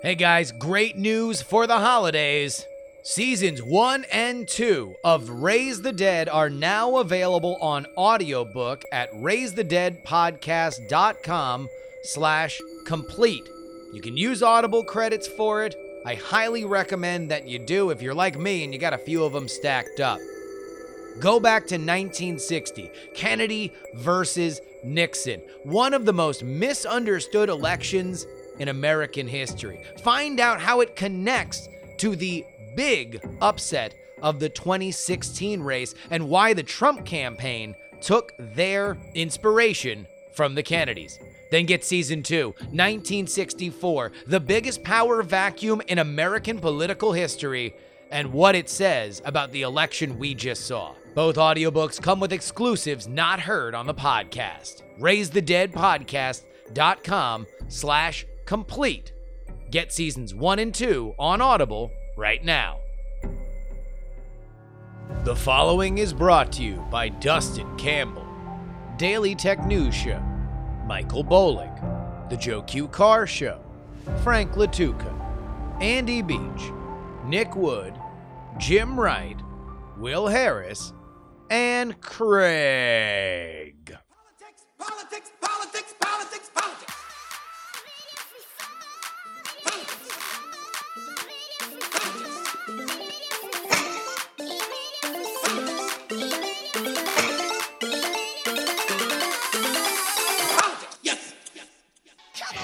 Hey guys, great news for the holidays. Seasons 1 and 2 of Raise the Dead are now available on audiobook at raisethedeadpodcast.com slash complete. You can use Audible credits for it. I highly recommend that you do if you're like me and you got a few of them stacked up. Go back to 1960, Kennedy versus Nixon, one of the most misunderstood elections in American history. Find out how it connects to the big upset of the 2016 race and why the Trump campaign took their inspiration from the Kennedys. Then get season two, 1964, the biggest power vacuum in American political history, and what it says about the election we just saw. Both audiobooks come with exclusives not heard on the podcast. RaiseTheDeadPodcast.com slash complete. Get seasons one and two on Audible right now. The following is brought to you by Dustin Campbell, Daily Tech News Show, Michael Bolick, The Joe Q Car Show, Frank Latuca, Andy Beach, Nick Wood, Jim Wright, Will Harris, and Craig. Politics, politics, politics,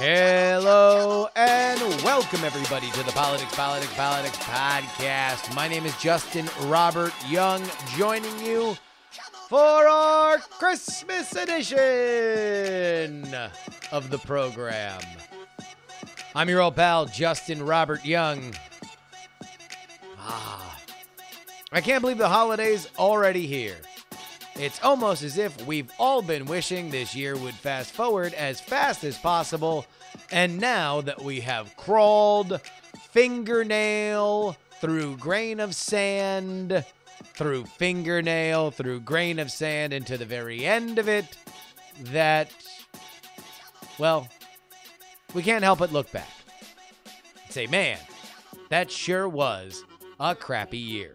Hello and welcome everybody to the Politics, Politics, Politics podcast. My name is Justin Robert Young, joining you for our Christmas edition of the program. I'm your old pal, Justin Robert Young. Ah, I can't believe the holidays already here. It's almost as if we've all been wishing this year would fast forward as fast as possible. And now that we have crawled fingernail through grain of sand, through fingernail, through grain of sand, and to the very end of it, that, well, we can't help but look back and say, man, that sure was a crappy year.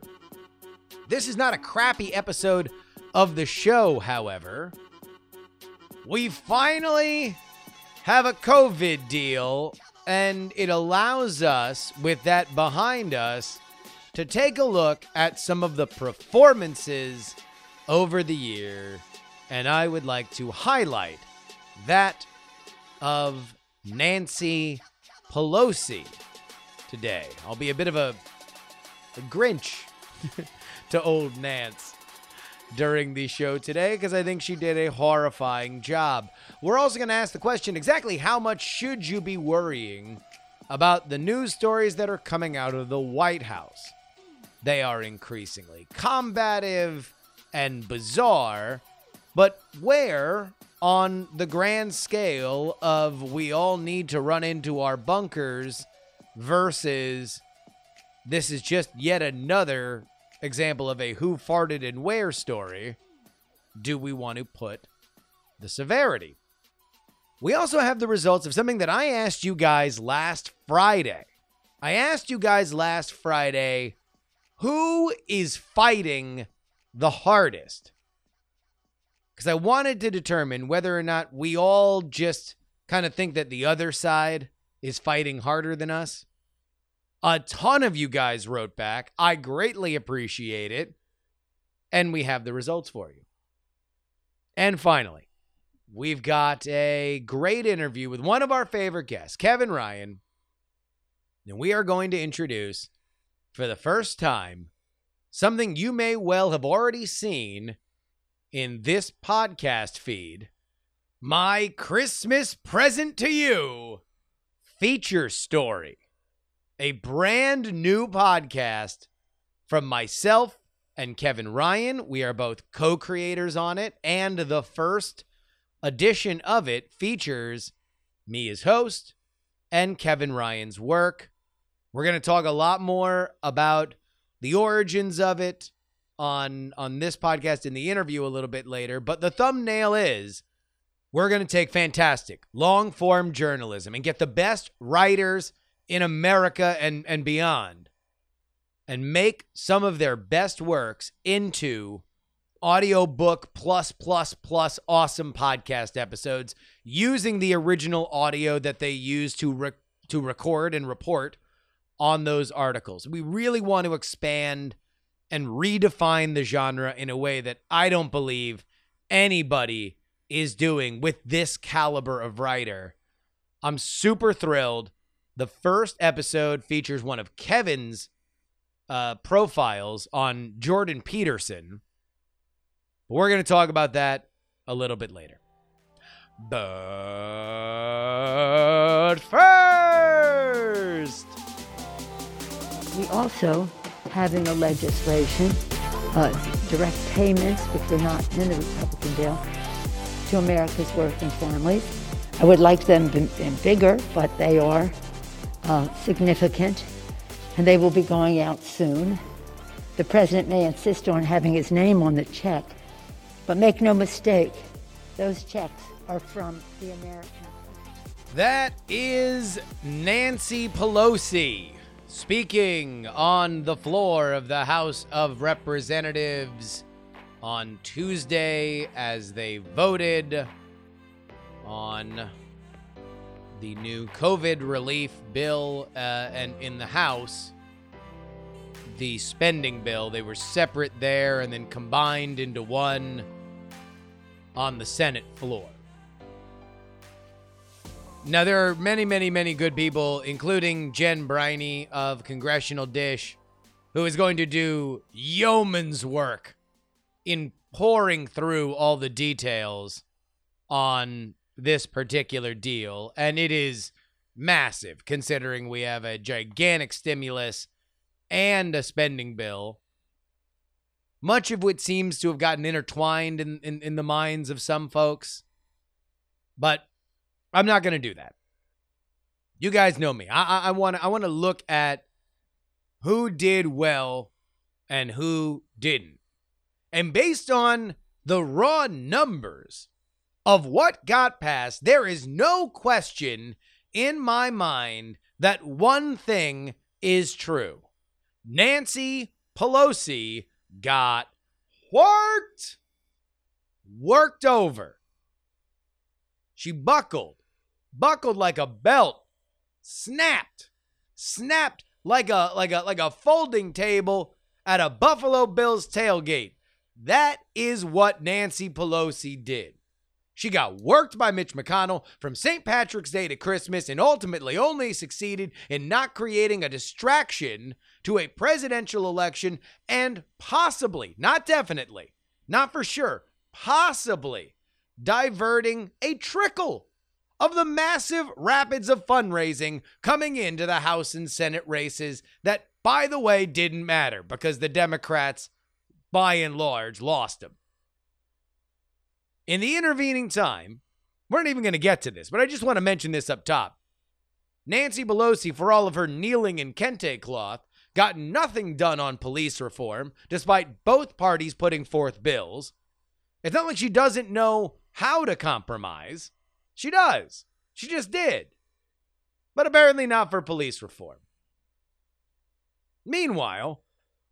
This is not a crappy episode of the show, however. We finally have a COVID deal, and it allows us, with that behind us, to take a look at some of the performances over the year. And I would like to highlight that of Nancy Pelosi today. I'll be a bit of a, a Grinch to old Nance during the show today because I think she did a horrifying job. We're also going to ask the question exactly how much should you be worrying about the news stories that are coming out of the White House? They are increasingly combative and bizarre, but where on the grand scale of we all need to run into our bunkers versus this is just yet another example of a who farted and where story, do we want to put the severity? We also have the results of something that I asked you guys last Friday. I asked you guys last Friday who is fighting the hardest? Because I wanted to determine whether or not we all just kind of think that the other side is fighting harder than us. A ton of you guys wrote back. I greatly appreciate it. And we have the results for you. And finally, we've got a great interview with one of our favorite guests, Kevin Ryan. And we are going to introduce, for the first time, something you may well have already seen in this podcast feed my Christmas present to you feature story a brand new podcast from myself and Kevin Ryan. We are both co creators on it, and the first edition of it features me as host and Kevin Ryan's work. We're going to talk a lot more about the origins of it on on this podcast in the interview a little bit later, but the thumbnail is we're going to take fantastic long form journalism and get the best writers in America and, and beyond and make some of their best works into audiobook plus plus plus awesome podcast episodes using the original audio that they use to re- to record and report on those articles. We really want to expand and redefine the genre in a way that I don't believe anybody is doing with this caliber of writer. I'm super thrilled. The first episode features one of Kevin's uh, profiles on Jordan Peterson. But we're going to talk about that a little bit later. But first, We also having a legislation, uh, direct payments, which were not in the Republican bill, to America's working families. I would like them b- b- bigger, but they are uh, significant, and they will be going out soon. The president may insist on having his name on the check, but make no mistake, those checks are from the American. that is Nancy Pelosi speaking on the floor of the House of Representatives on Tuesday as they voted on the new COVID relief bill uh, and in the House the spending bill they were separate there and then combined into one on the Senate floor. Now, there are many, many, many good people, including Jen Briney of Congressional Dish, who is going to do yeoman's work in poring through all the details on this particular deal. And it is massive considering we have a gigantic stimulus and a spending bill. Much of which seems to have gotten intertwined in, in, in the minds of some folks. But I'm not going to do that. You guys know me. I I want to I want to look at who did well and who didn't. And based on the raw numbers of what got passed, there is no question in my mind that one thing is true. Nancy Pelosi got worked worked over. She buckled, buckled like a belt, snapped, snapped like a like a like a folding table at a Buffalo Bills tailgate. That is what Nancy Pelosi did. She got worked by Mitch McConnell from St. Patrick's Day to Christmas and ultimately only succeeded in not creating a distraction to a presidential election and possibly, not definitely, not for sure, possibly diverting a trickle of the massive rapids of fundraising coming into the House and Senate races that, by the way, didn't matter because the Democrats, by and large, lost them. In the intervening time, we're not even going to get to this, but I just want to mention this up top. Nancy Pelosi, for all of her kneeling in kente cloth, got nothing done on police reform, despite both parties putting forth bills. It's not like she doesn't know how to compromise. She does. She just did. But apparently not for police reform. Meanwhile,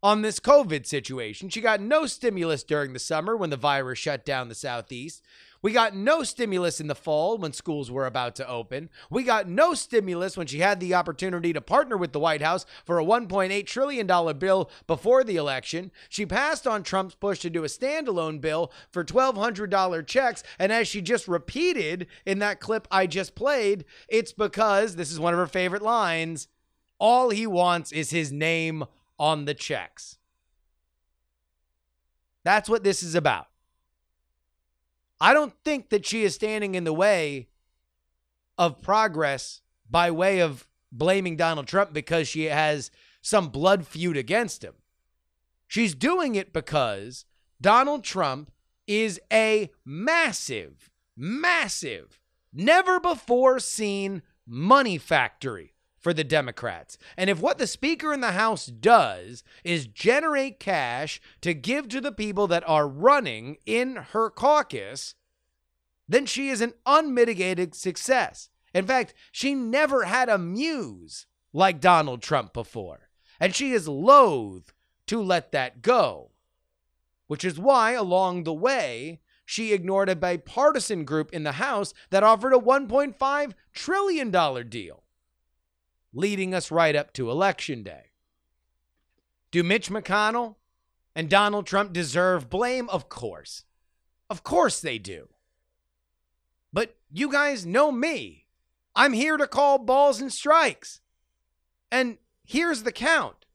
on this COVID situation, she got no stimulus during the summer when the virus shut down the Southeast. We got no stimulus in the fall when schools were about to open. We got no stimulus when she had the opportunity to partner with the White House for a $1.8 trillion bill before the election. She passed on Trump's push to do a standalone bill for $1,200 checks. And as she just repeated in that clip I just played, it's because this is one of her favorite lines all he wants is his name on the checks. That's what this is about. I don't think that she is standing in the way of progress by way of blaming Donald Trump because she has some blood feud against him. She's doing it because Donald Trump is a massive, massive, never before seen money factory for the Democrats. And if what the Speaker in the House does is generate cash to give to the people that are running in her caucus, then she is an unmitigated success. In fact, she never had a muse like Donald Trump before, and she is loath to let that go, which is why, along the way, she ignored a bipartisan group in the House that offered a $1.5 trillion deal, leading us right up to Election Day. Do Mitch McConnell and Donald Trump deserve blame? Of course. Of course they do. But you guys know me. I'm here to call balls and strikes. And here's the count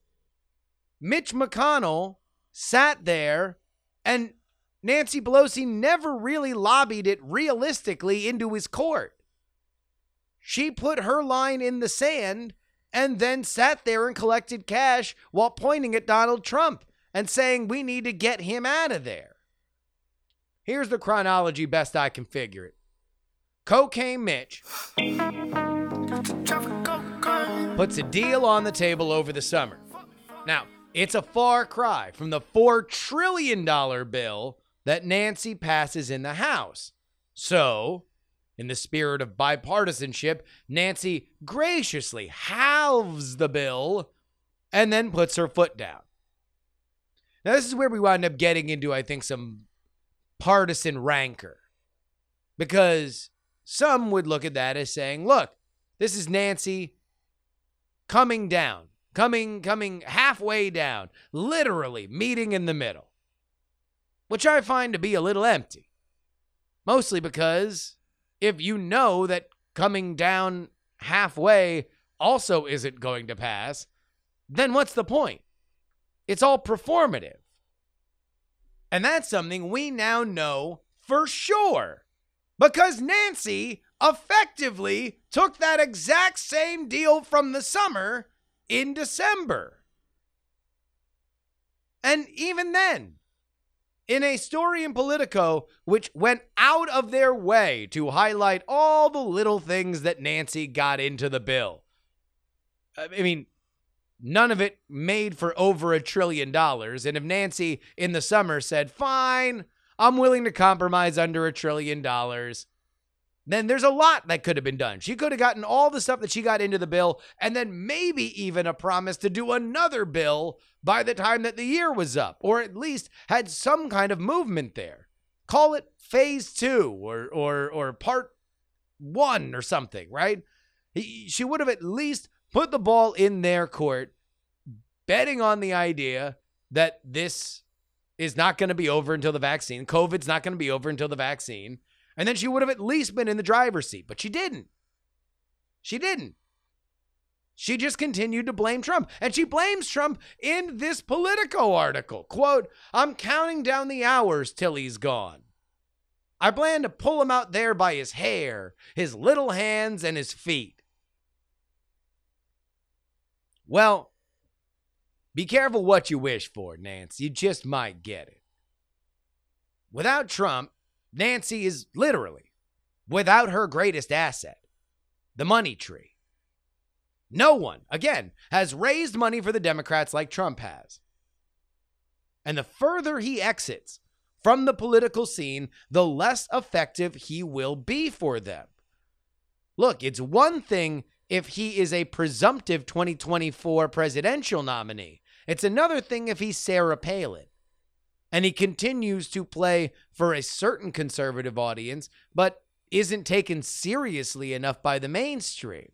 Mitch McConnell sat there and Nancy Pelosi never really lobbied it realistically into his court. She put her line in the sand and then sat there and collected cash while pointing at Donald Trump and saying, We need to get him out of there. Here's the chronology best I can figure it Cocaine Mitch puts a deal on the table over the summer. Now, it's a far cry from the $4 trillion bill that Nancy passes in the House. So, in the spirit of bipartisanship, Nancy graciously halves the bill and then puts her foot down. Now, this is where we wind up getting into, I think, some partisan rancor. Because some would look at that as saying, look, this is Nancy coming down, coming, coming halfway down, literally meeting in the middle which I find to be a little empty. Mostly because if you know that coming down halfway also isn't going to pass, then what's the point? It's all performative. And that's something we now know for sure because Nancy effectively took that exact same deal from the summer in December. And even then, in a story in Politico which went out of their way to highlight all the little things that Nancy got into the bill. I mean, none of it made for over a trillion dollars. And if Nancy in the summer said, fine, I'm willing to compromise under a trillion dollars, then there's a lot that could have been done. She could have gotten all the stuff that she got into the bill and then maybe even a promise to do another bill by the time that the year was up, or at least had some kind of movement there. Call it phase two or or or part one or something, right? He, she would have at least put the ball in their court, betting on the idea that this is not going to be over until the vaccine. COVID's not going to be over until the vaccine and then she would have at least been in the driver's seat, but she didn't. She didn't. She just continued to blame Trump. And she blames Trump in this Politico article. Quote, I'm counting down the hours till he's gone. I plan to pull him out there by his hair, his little hands, and his feet. Well, be careful what you wish for, Nance. You just might get it. Without Trump, Nancy is literally without her greatest asset, the money tree. No one, again, has raised money for the Democrats like Trump has. And the further he exits from the political scene, the less effective he will be for them. Look, it's one thing if he is a presumptive 2024 presidential nominee, it's another thing if he's Sarah Palin and he continues to play for a certain conservative audience, but isn't taken seriously enough by the mainstream.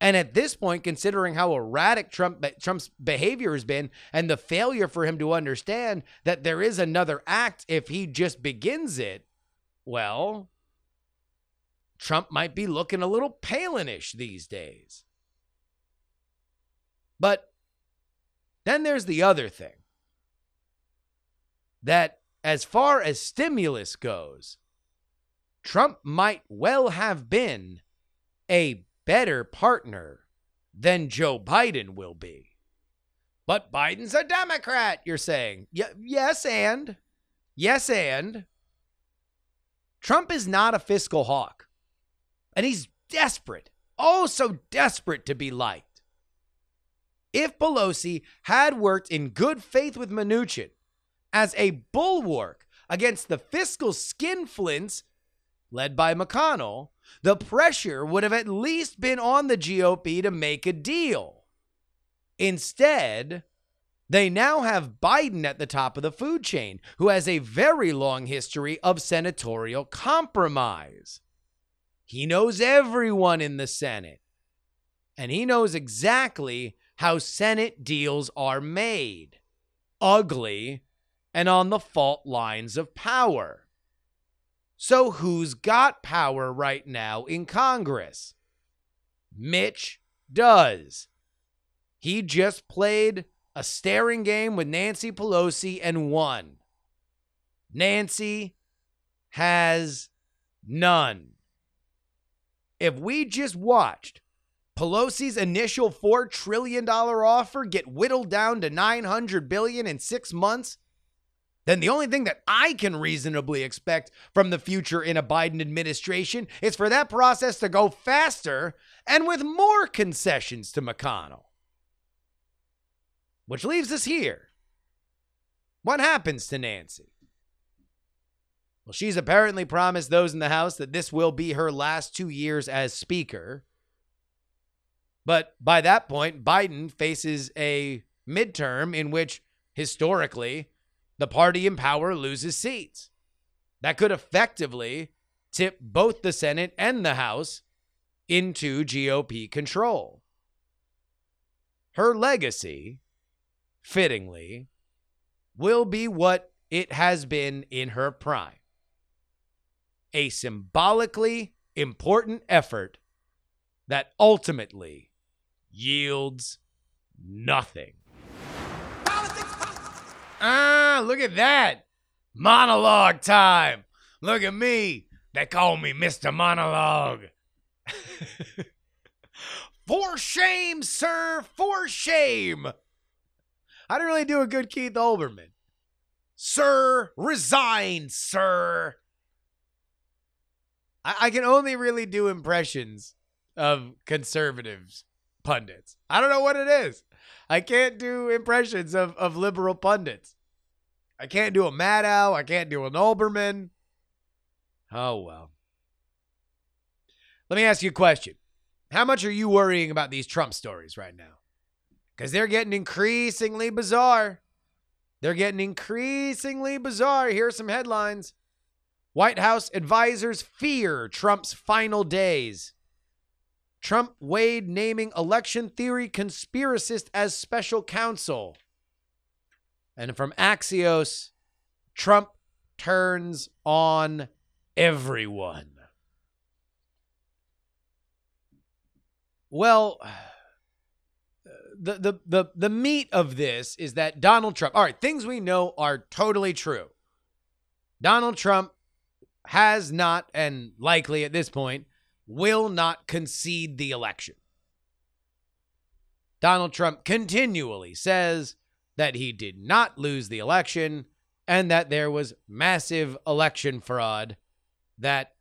And at this point, considering how erratic Trump Trump's behavior has been and the failure for him to understand that there is another act if he just begins it, well, Trump might be looking a little palinish these days. But then there's the other thing that as far as stimulus goes, Trump might well have been a better partner than Joe Biden will be. But Biden's a Democrat, you're saying. Y- yes, and. Yes, and. Trump is not a fiscal hawk. And he's desperate, oh, so desperate to be liked. If Pelosi had worked in good faith with Mnuchin as a bulwark against the fiscal skinflints led by McConnell, the pressure would have at least been on the GOP to make a deal. Instead, they now have Biden at the top of the food chain, who has a very long history of senatorial compromise. He knows everyone in the Senate, and he knows exactly how Senate deals are made ugly and on the fault lines of power. So, who's got power right now in Congress? Mitch does. He just played a staring game with Nancy Pelosi and won. Nancy has none. If we just watched Pelosi's initial $4 trillion offer get whittled down to 900 billion in six months, then the only thing that I can reasonably expect from the future in a Biden administration is for that process to go faster and with more concessions to McConnell. Which leaves us here. What happens to Nancy? Well, she's apparently promised those in the House that this will be her last two years as Speaker. But by that point, Biden faces a midterm in which, historically, the party in power loses seats. That could effectively tip both the Senate and the House into GOP control. Her legacy, fittingly, will be what it has been in her prime a symbolically important effort that ultimately yields nothing. Ah, look at that. Monologue time. Look at me. They call me Mr. Monologue. for shame, sir. For shame. I didn't really do a good Keith Olbermann. Sir, resign, sir. I, I can only really do impressions of conservatives pundits. I don't know what it is. I can't do impressions of, of liberal pundits. I can't do a Maddow. I can't do an Olbermann. Oh, well. Let me ask you a question. How much are you worrying about these Trump stories right now? Because they're getting increasingly bizarre. They're getting increasingly bizarre. Here are some headlines White House advisors fear Trump's final days. Trump weighed naming election theory conspiracist as special counsel. And from Axios, Trump turns on everyone. Well, the, the the the meat of this is that Donald Trump. All right, things we know are totally true. Donald Trump has not and likely at this point will not concede the election. Donald Trump continually says that he did not lose the election and that there was massive election fraud that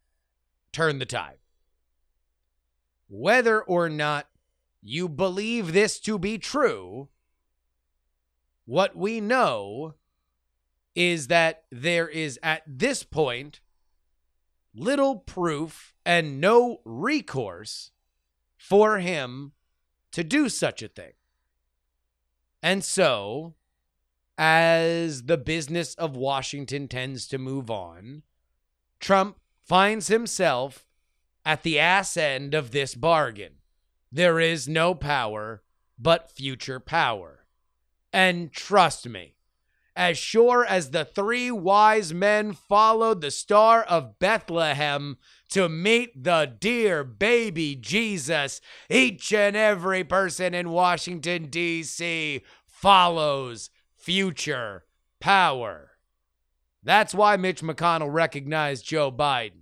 turned the tide. Whether or not you believe this to be true, what we know is that there is at this point little proof and no recourse for him to do such a thing. And so, as the business of Washington tends to move on, Trump finds himself at the ass end of this bargain. There is no power but future power. And trust me, as sure as the three wise men followed the star of Bethlehem to meet the dear baby Jesus, each and every person in Washington, D.C. follows future power. That's why Mitch McConnell recognized Joe Biden.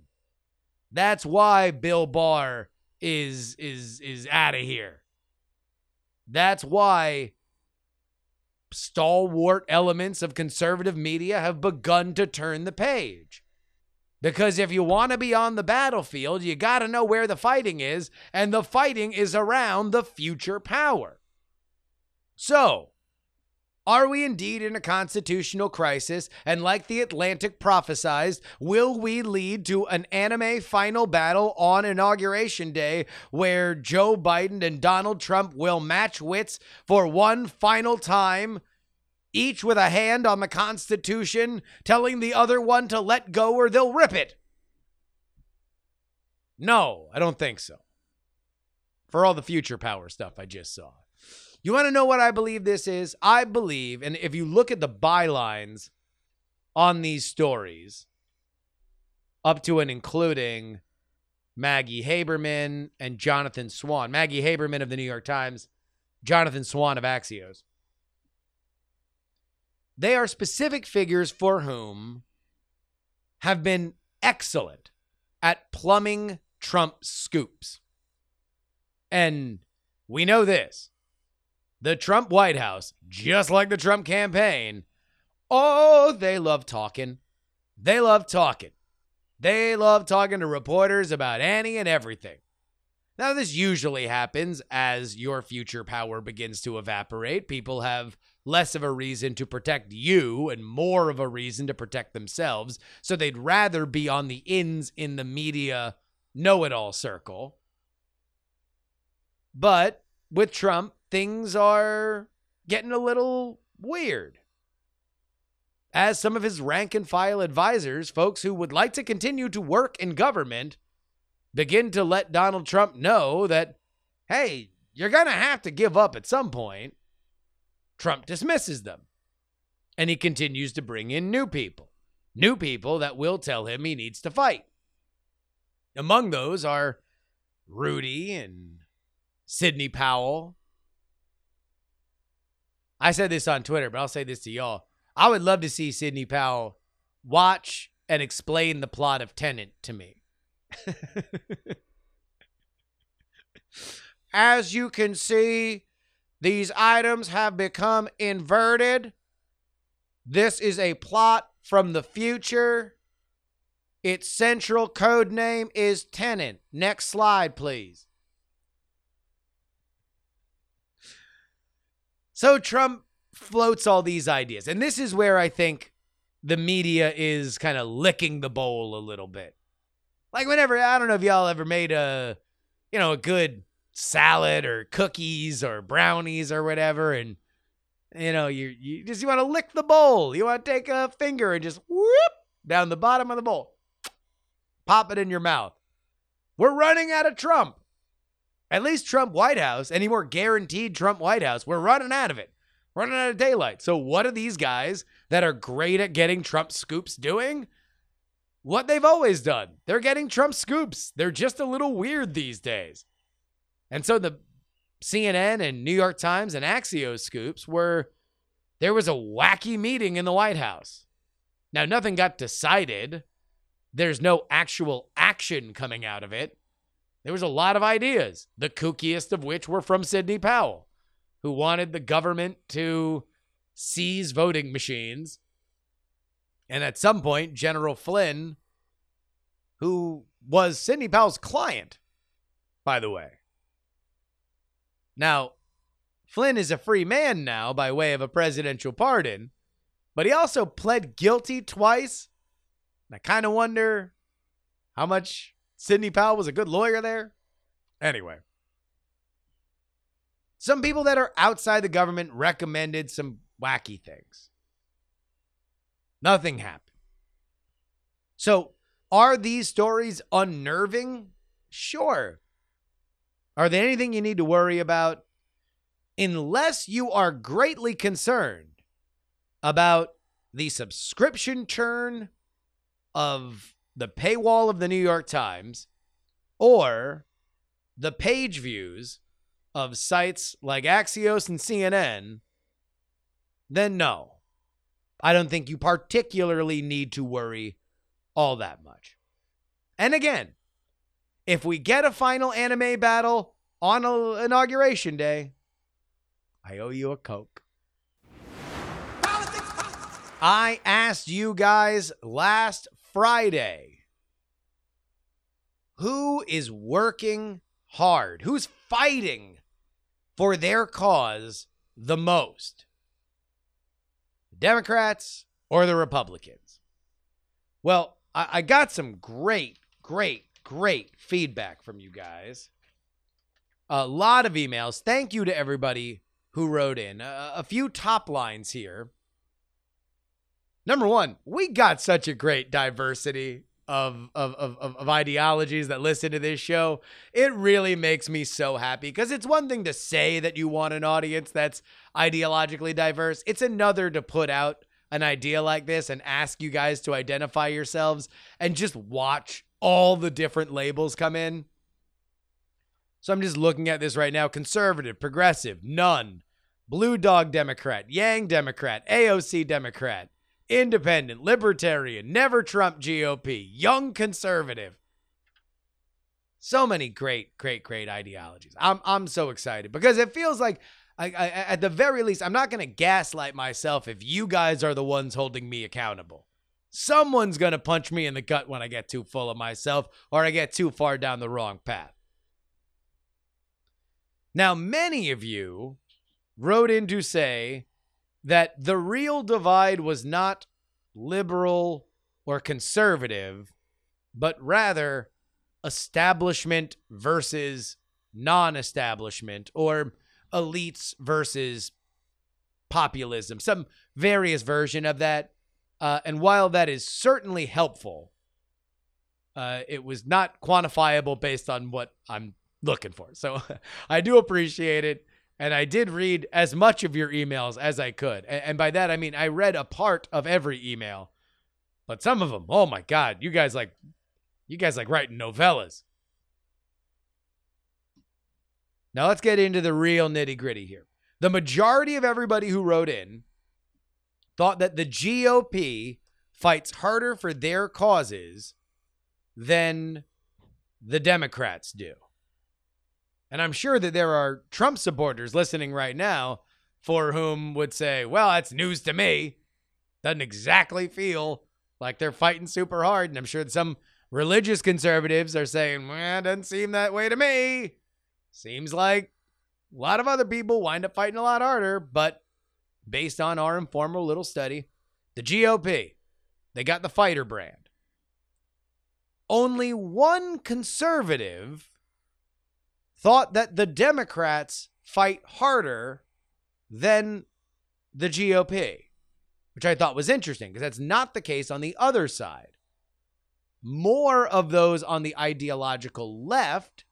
That's why Bill Barr is is is out of here. That's why stalwart elements of conservative media have begun to turn the page. Because if you want to be on the battlefield, you got to know where the fighting is, and the fighting is around the future power. So, Are we indeed in a constitutional crisis? And like the Atlantic prophesized, will we lead to an anime final battle on Inauguration Day where Joe Biden and Donald Trump will match wits for one final time, each with a hand on the Constitution, telling the other one to let go or they'll rip it? No, I don't think so. For all the future power stuff I just saw. You want to know what I believe this is? I believe, and if you look at the bylines on these stories, up to and including Maggie Haberman and Jonathan Swan, Maggie Haberman of the New York Times, Jonathan Swan of Axios. They are specific figures for whom have been excellent at plumbing Trump scoops. And we know this the Trump White House, just like the Trump campaign, oh, they love talking. They love talking. They love talking to reporters about any and everything. Now, this usually happens as your future power begins to evaporate. People have less of a reason to protect you and more of a reason to protect themselves. So they'd rather be on the ins in the media know it all circle. But with Trump, things are getting a little weird. As some of his rank and file advisors, folks who would like to continue to work in government, begin to let Donald Trump know that, hey, you're going to have to give up at some point. Trump dismisses them. And he continues to bring in new people, new people that will tell him he needs to fight. Among those are Rudy and Sidney Powell I said this on Twitter, but I'll say this to y'all. I would love to see Sidney Powell watch and explain the plot of Tenet to me. As you can see, these items have become inverted. This is a plot from the future. Its central code name is Tenet. Next slide, please. So Trump floats all these ideas. And this is where I think the media is kind of licking the bowl a little bit. Like whenever I don't know if y'all ever made a you know, a good salad or cookies or brownies or whatever and you know, you you just you want to lick the bowl. You want to take a finger and just whoop down the bottom of the bowl. Pop it in your mouth. We're running out of Trump. At least Trump White House, any more guaranteed Trump White House, we're running out of it. Running out of daylight. So, what are these guys that are great at getting Trump scoops doing? What they've always done. They're getting Trump scoops. They're just a little weird these days. And so, the CNN and New York Times and Axios scoops were there was a wacky meeting in the White House. Now, nothing got decided. There's no actual action coming out of it. There was a lot of ideas, the kookiest of which were from Sidney Powell, who wanted the government to seize voting machines. And at some point, General Flynn, who was Sidney Powell's client, by the way. Now, Flynn is a free man now by way of a presidential pardon, but he also pled guilty twice. And I kind of wonder how much Sidney Powell was a good lawyer there. Anyway, some people that are outside the government recommended some wacky things. Nothing happened. So, are these stories unnerving? Sure. Are there anything you need to worry about? Unless you are greatly concerned about the subscription churn of the paywall of the New York Times or the page views of sites like Axios and CNN, then no. I don't think you particularly need to worry all that much. And again, if we get a final anime battle on a, inauguration day, I owe you a Coke. I asked you guys last Friday. Who is working hard? Who's fighting for their cause the most? Democrats or the Republicans? Well, I, I got some great, great, great feedback from you guys. A lot of emails. Thank you to everybody who wrote in. A, few top lines here. Number one, we got such a great diversity of, of, of, of ideologies that listen to this show. It really makes me so happy because it's one thing to say that you want an audience that's ideologically diverse, it's another to put out an idea like this and ask you guys to identify yourselves and just watch all the different labels come in. So I'm just looking at this right now conservative, progressive, none, blue dog Democrat, Yang Democrat, AOC Democrat, independent, libertarian, never Trump GOP, young conservative. So many great, great, great ideologies. I'm, I'm so excited because it feels like, I, I, at the very least, I'm not going to gaslight myself if you guys are the ones holding me accountable. Someone's going to punch me in the gut when I get too full of myself or I get too far down the wrong path. Now, many of you wrote in to say that the real divide was not liberal or conservative, but rather establishment versus non establishment or elites versus populism, some various version of that. Uh, and while that is certainly helpful, uh, it was not quantifiable based on what I'm looking for. So I do appreciate it. And I did read as much of your emails as I could. And, and by that, I mean, I read a part of every email, but some of them, oh my God, you guys like, you guys like writing novellas. Now let's get into the real nitty gritty here. The majority of everybody who wrote in thought that the GOP fights harder for their causes than the Democrats do. And I'm sure that there are Trump supporters listening right now for whom would say, well, that's news to me. Doesn't exactly feel like they're fighting super hard. And I'm sure that some religious conservatives are saying, well, it doesn't seem that way to me. Seems like a lot of other people wind up fighting a lot harder. But based on our informal little study, the GOP, they got the fighter brand. Only one conservative thought that the Democrats fight harder than the GOP, which I thought was interesting because that's not the case on the other side. More of those on the ideological left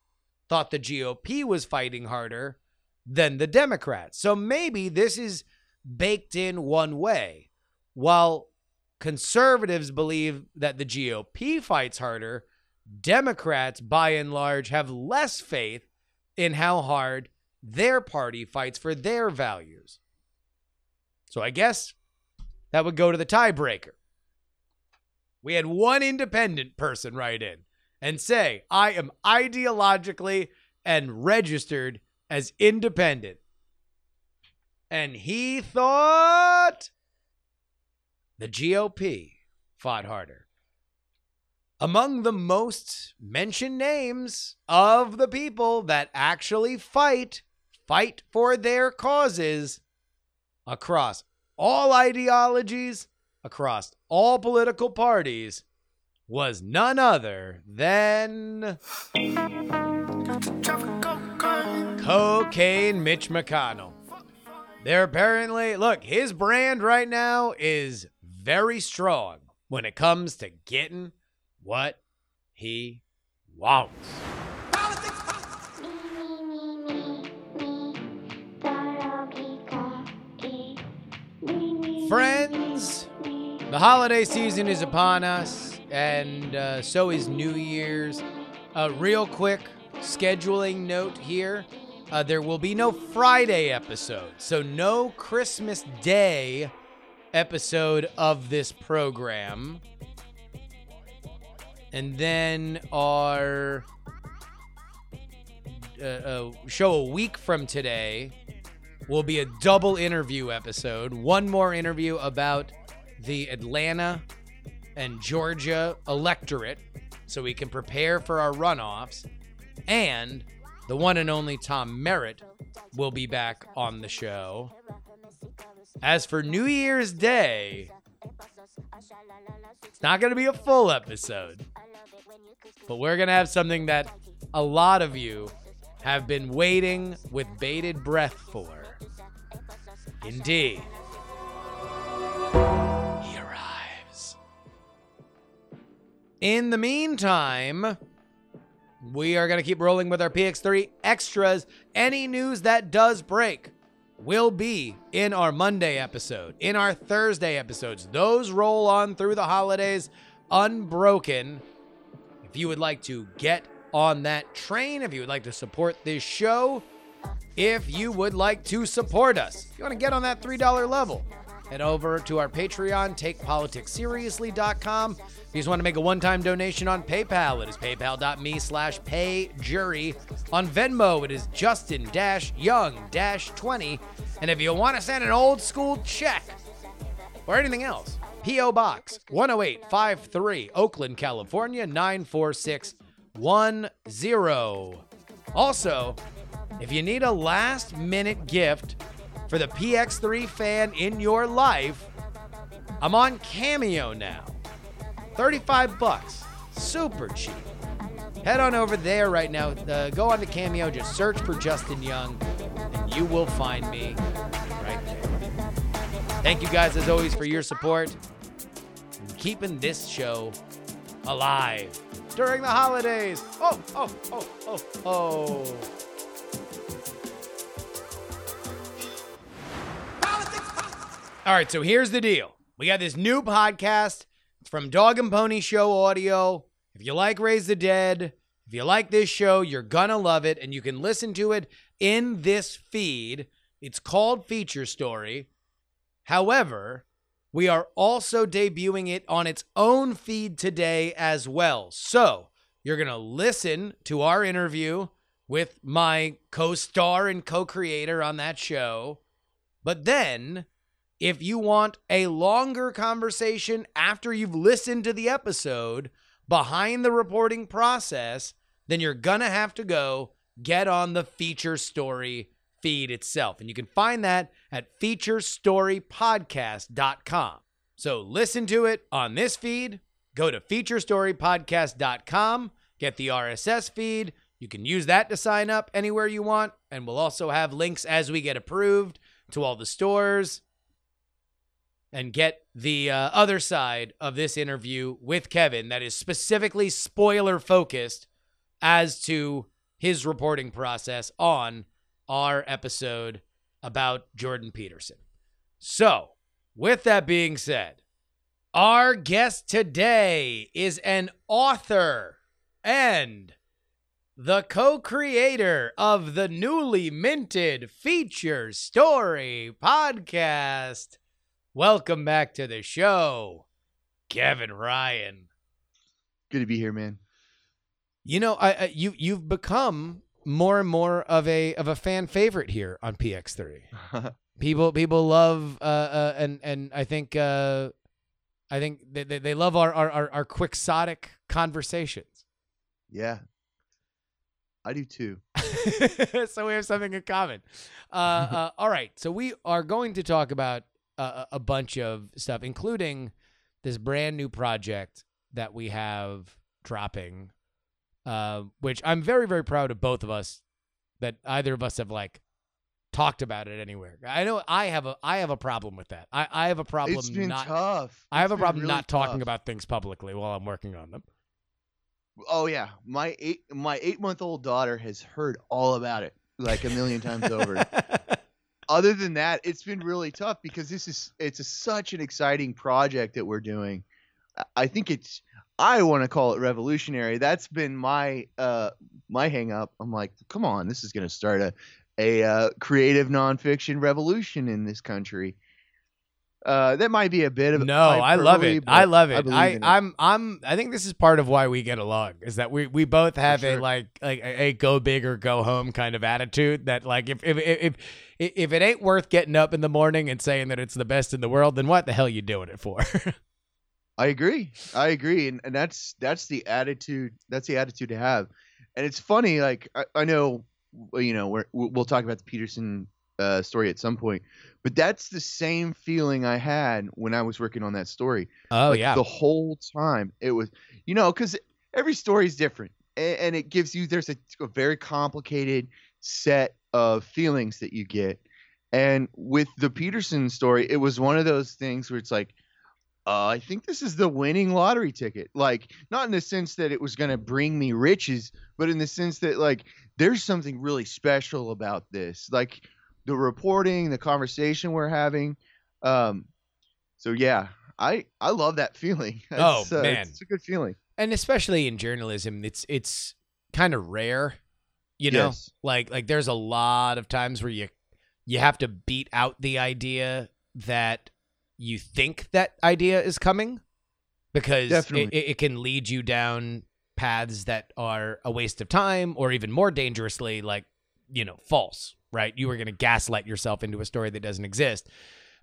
thought the GOP was fighting harder than the Democrats. So maybe this is baked in one way. While conservatives believe that the GOP fights harder, Democrats, by and large, have less faith in how hard their party fights for their values. So I guess that would go to the tiebreaker. We had one independent person write in and say, I am ideologically and registered as independent. And he thought the GOP fought harder. Among the most mentioned names of the people that actually fight, fight for their causes across all ideologies, across all political parties, was none other than Cocaine Mitch McConnell. They're apparently, look, his brand right now is very strong when it comes to getting what he wants. Politics, politics. Friends, the holiday season is upon us, and uh, so is New Year's. A real quick scheduling note here uh, there will be no Friday episode, so no Christmas Day episode of this program. And then our uh, uh, show a week from today will be a double interview episode. One more interview about the Atlanta and Georgia electorate so we can prepare for our runoffs. And the one and only Tom Merritt will be back on the show. As for New Year's Day, it's not going to be a full episode, but we're going to have something that a lot of you have been waiting with bated breath for. Indeed. He arrives. In the meantime, we are going to keep rolling with our PX3 extras. Any news that does break will be in our Monday episode, in our Thursday episodes. Those roll on through the holidays unbroken. If you would like to get on that train, if you would like to support this show, if you would like to support us, if you want to get on that $3 level, head over to our Patreon, takepoliticsseriously.com. If you just want to make a one-time donation on PayPal, it is paypal.me slash payjury. On Venmo, it is Justin-Young-20. And if you want to send an old school check or anything else, P.O. Box 10853, Oakland, California 94610. Also, if you need a last minute gift for the PX3 fan in your life, I'm on Cameo now. 35 bucks. Super cheap. Head on over there right now. Uh, go on to Cameo, just search for Justin Young, and you will find me right there. Thank you guys, as always, for your support and keeping this show alive during the holidays. Oh, oh, oh, oh, oh. All right, so here's the deal. We got this new podcast. From Dog and Pony Show Audio. If you like Raise the Dead, if you like this show, you're gonna love it, and you can listen to it in this feed. It's called Feature Story. However, we are also debuting it on its own feed today as well. So you're gonna listen to our interview with my co-star and co-creator on that show. But then, if you want a longer conversation after you've listened to the episode behind the reporting process, then you're going to have to go get on the feature story feed itself. And you can find that at featurestorypodcast.com. So listen to it on this feed, go to featurestorypodcast.com, get the RSS feed. You can use that to sign up anywhere you want. And we'll also have links as we get approved to all the stores and get the uh, other side of this interview with Kevin that is specifically spoiler focused as to his reporting process on our episode about Jordan Peterson. So, with that being said, our guest today is an author and the co creator of the newly minted feature story podcast. Welcome back to the show, Kevin Ryan. Good to be here, man. You know, I, I you you've become more and more of a of a fan favorite here on PX3. People people love uh, uh and and I think uh I think they they, they love our, our our our quixotic conversations. yeah. I do too. so we have something in common. Uh, uh, all right, so we are going to talk about uh, a bunch of stuff, including this brand new project that we have dropping, uh, which I'm very very proud of both of us that either of us have like talked about it anywhere. I know I have a I have a problem with that. I, I have a problem it's been not tough. I have a problem really not talking tough. about things publicly while I'm working on them. Oh yeah, my eight my eight month old daughter has heard all about it like a million times over. Other than that, it's been really tough because this is it's a, such an exciting project that we're doing. I- think it's I want to call it revolutionary. That's been my uh my hang up. I'm like, come on, this is going to start a a uh, creative nonfiction revolution in this country. Uh, that might be a bit of No, I love it. I love it. I, in it. I'm I'm I think this is part of why we get along is that we we both have a like like a, a go big or go home kind of attitude that like if if if if if it ain't worth getting up in the morning and saying that it's the best in the world, then what the hell you doing it for? I agree. I agree, and, and that's that's the attitude. That's the attitude to have. And it's funny. Like I, I know, you know, we're, we'll we'll talk about the Peterson uh, story at some point. But that's the same feeling I had when I was working on that story. Oh like, yeah. the whole time it was, you know, because every story is different, and, and it gives you there's a, a very complicated set of feelings that you get. And with the Peterson story, it was one of those things where it's like, uh, I think this is the winning lottery ticket. Like, not in the sense that it was going to bring me riches, but in the sense that, like, there's something really special about this. Like, the reporting, the conversation we're having. Um, so, yeah, I I love that feeling. Oh, It's, uh, man. It's a good feeling. and especially in journalism, it's it's kind of rare. You know, Yes. like like there's a lot of times where you you have to beat out the idea that you think that idea is coming because it, it can lead you down paths that are a waste of time or even more dangerously like you know false right? You were going to gaslight yourself into a story that doesn't exist.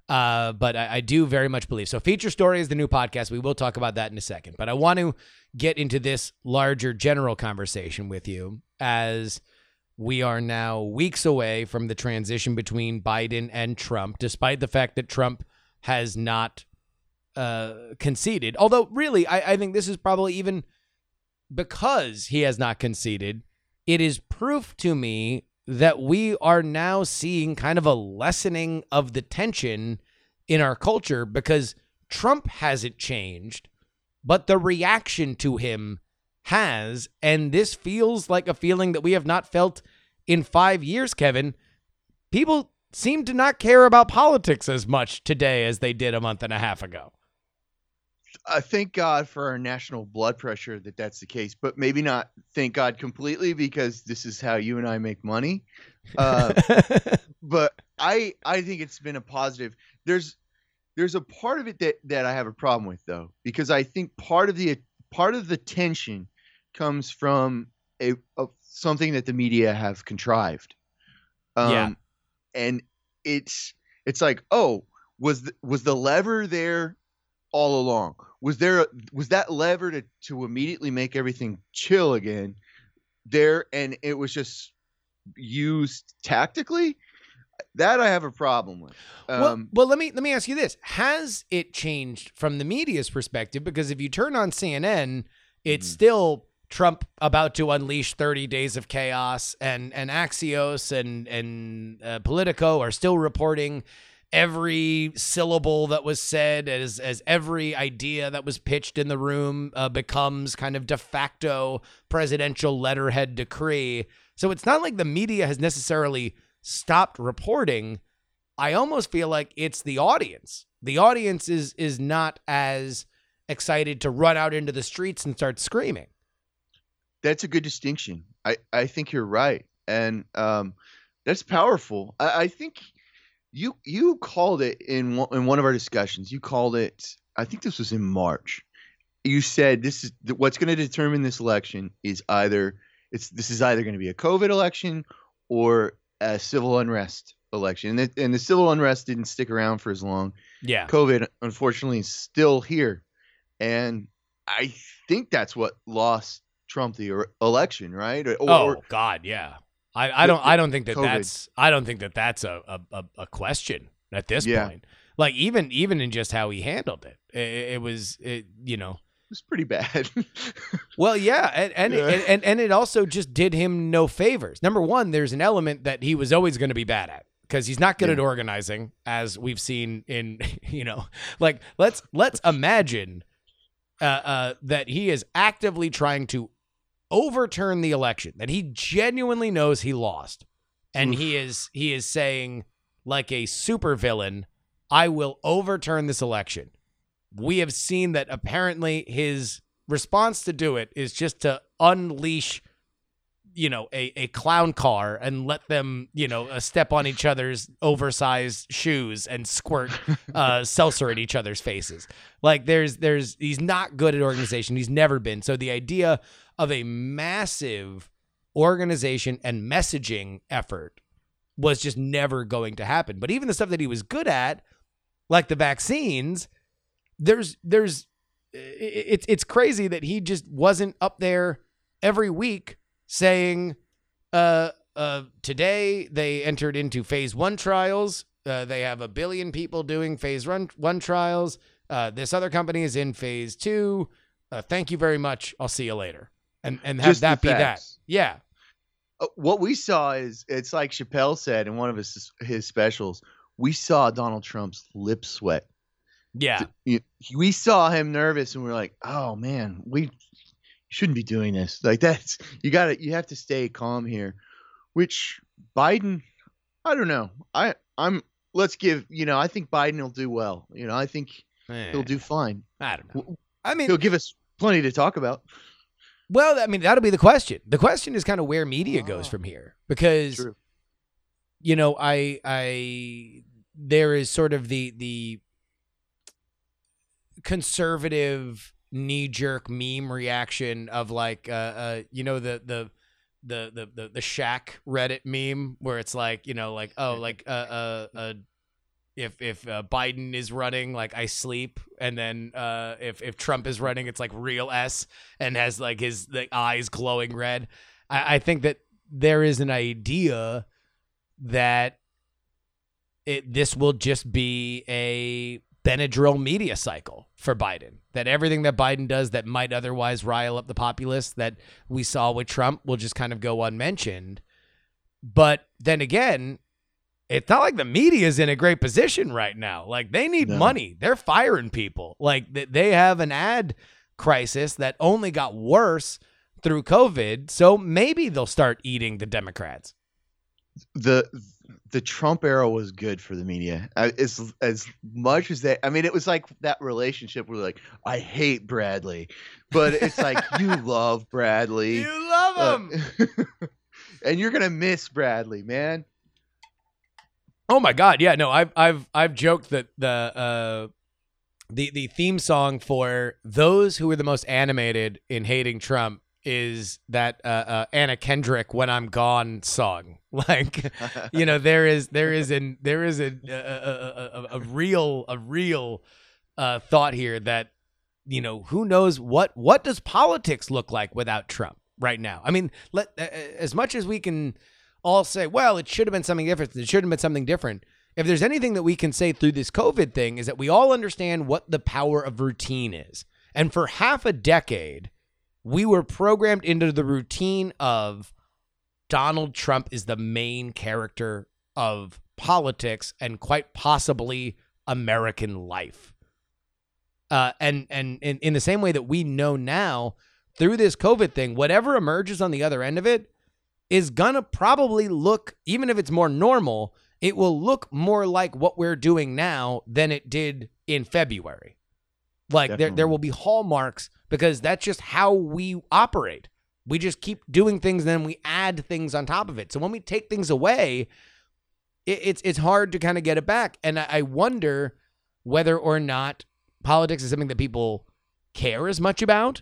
Uh, but I, I do very much believe so feature story is the new podcast. We will talk about that in a second. But i want to get into this larger general conversation with you as we are now weeks away from the transition between Biden and Trump, despite the fact that Trump has not uh, conceded. Although, really, I, I think this is probably even because he has not conceded, it is proof to me that we are now seeing kind of a lessening of the tension in our culture because Trump hasn't changed, but the reaction to him has. And this feels like a feeling that we have not felt in five years, Kevin. People seem to not care about politics as much today as they did a month and a half ago. I thank God for our national blood pressure that that's the case, but maybe not thank God completely because this is how you and I make money. Uh, but I I think it's been a positive. There's there's a part of it that that I have a problem with though because I think part of the part of the tension comes from a, a something that the media have contrived. Um, Yeah. and it's it's like oh was the, was the lever there all along? Was there a, was that lever to to immediately make everything chill again there and it was just used tactically? That I have a problem with. well, Um, well, let me let me ask you this: Has it changed from the media's perspective? Because if you turn on CNN, it's Mhm. still Trump about to unleash 30 days of chaos, and and Axios and and uh, Politico are still reporting every syllable that was said as as every idea that was pitched in the room uh, becomes kind of de facto presidential letterhead decree. So it's not like the media has necessarily stopped reporting. I almost feel like it's the audience. The audience is is not as excited to run out into the streets and start screaming. that's a good distinction. I, I think you're right, and um, that's powerful. I, I think you you called it in one, in one of our discussions. You called it. I think this was in March. You said this is what's going to determine this election is either it's this is either going to be a COVID election or a civil unrest election, and the, and the civil unrest didn't stick around for as long. Yeah. COVID, unfortunately, is still here, and I think that's what lost Trump the er- election, right? Or, oh God, yeah. I, I don't I don't think that COVID. that's I don't think that that's a a, a, question at this Yeah. point. Like even even in just how he handled it, it, it was it, you know. it was pretty bad. Well, yeah, and and, Yeah. and and and it also just did him no favors. Number one, there's an element that he was always going to be bad at because he's not good Yeah. at organizing, as we've seen in you know, like let's let's imagine uh, uh, that he is actively trying to overturn the election, that he genuinely knows he lost, and he is he is saying like a supervillain, "I will overturn this election." We have seen that apparently his response to do it is just to unleash you know a, a clown car and let them you know uh, step on each other's oversized shoes and squirt uh seltzer at each other's faces. Like there's there's he's not good at organization. He's never been. So the idea of a massive organization and messaging effort was just never going to happen but even the stuff that he was good at like the vaccines there's there's it's it's crazy that he just wasn't up there every week saying uh uh, today they entered into phase one trials. Uh, they have a billion people doing phase run, one trials. Uh, this other company is in phase two. Uh, thank you very much. I'll see you later. And and have Just that be that. Yeah. Uh, what we saw is it's like Chappelle said in one of his his specials. We saw Donald Trump's lip sweat. Yeah. We saw him nervous, and we are like, "Oh man, we shouldn't be doing this." Like that's you got to you have to stay calm here. Which Biden, I don't know. I I'm let's give you know I think Biden will do well. You know I think Eh, he'll do fine. I don't know. I mean, He'll give us plenty to talk about. Well, I mean, that'll be the question. The question is kind of where media goes Ah. from here, because True. you know, I, I, there is sort of the the conservative knee jerk meme reaction of like, uh, uh, you know, the the. The, the the the Shaq Reddit meme where it's like you know like oh like uh uh, uh if if uh, Biden is running like I sleep and then uh if if Trump is running it's like real S and has like his like eyes glowing red. I, I think that there is an idea that it this will just be a Benadryl media cycle for Biden. That everything that Biden does that might otherwise rile up the populace that we saw with Trump will just kind of go unmentioned. But then again, it's not like the media is in a great position right now. Like they need No. money. They're firing people. Like they have an ad crisis that only got worse through COVID. So maybe they'll start eating the Democrats. the the Trump era was good for the media. As as much as they, I mean, it was like that relationship where like I hate Bradley, but it's like you love Bradley, You love uh, and you're gonna miss Bradley, man. Oh my god, yeah, no, I've I've I've joked that the uh the the theme song for those who are the most animated in hating Trump is that uh, uh Anna Kendrick "When I'm Gone" song. Like, you know, there is there is an there is a a, a, a, a real a real uh thought here that you know who knows what what does politics look like without Trump right now? I mean, let as much as we can all say, well, it should have been something different. It should have been something different. If there's anything that we can say through this COVID thing is that we all understand what the power of routine is. And for half a decade, we were programmed into the routine of Donald Trump is the main character of politics and quite possibly American life. Uh, and and in, in the same way that we know now through this COVID thing, whatever emerges on the other end of it is gonna probably look, even if it's more normal, it will look more like what we're doing now than it did in February. Like there, there will be hallmarks because that's just how we operate. We just keep doing things, and then we add things on top of it. So when we take things away, it, it's it's hard to kind of get it back. And I, I wonder whether or not politics is something that people care as much about.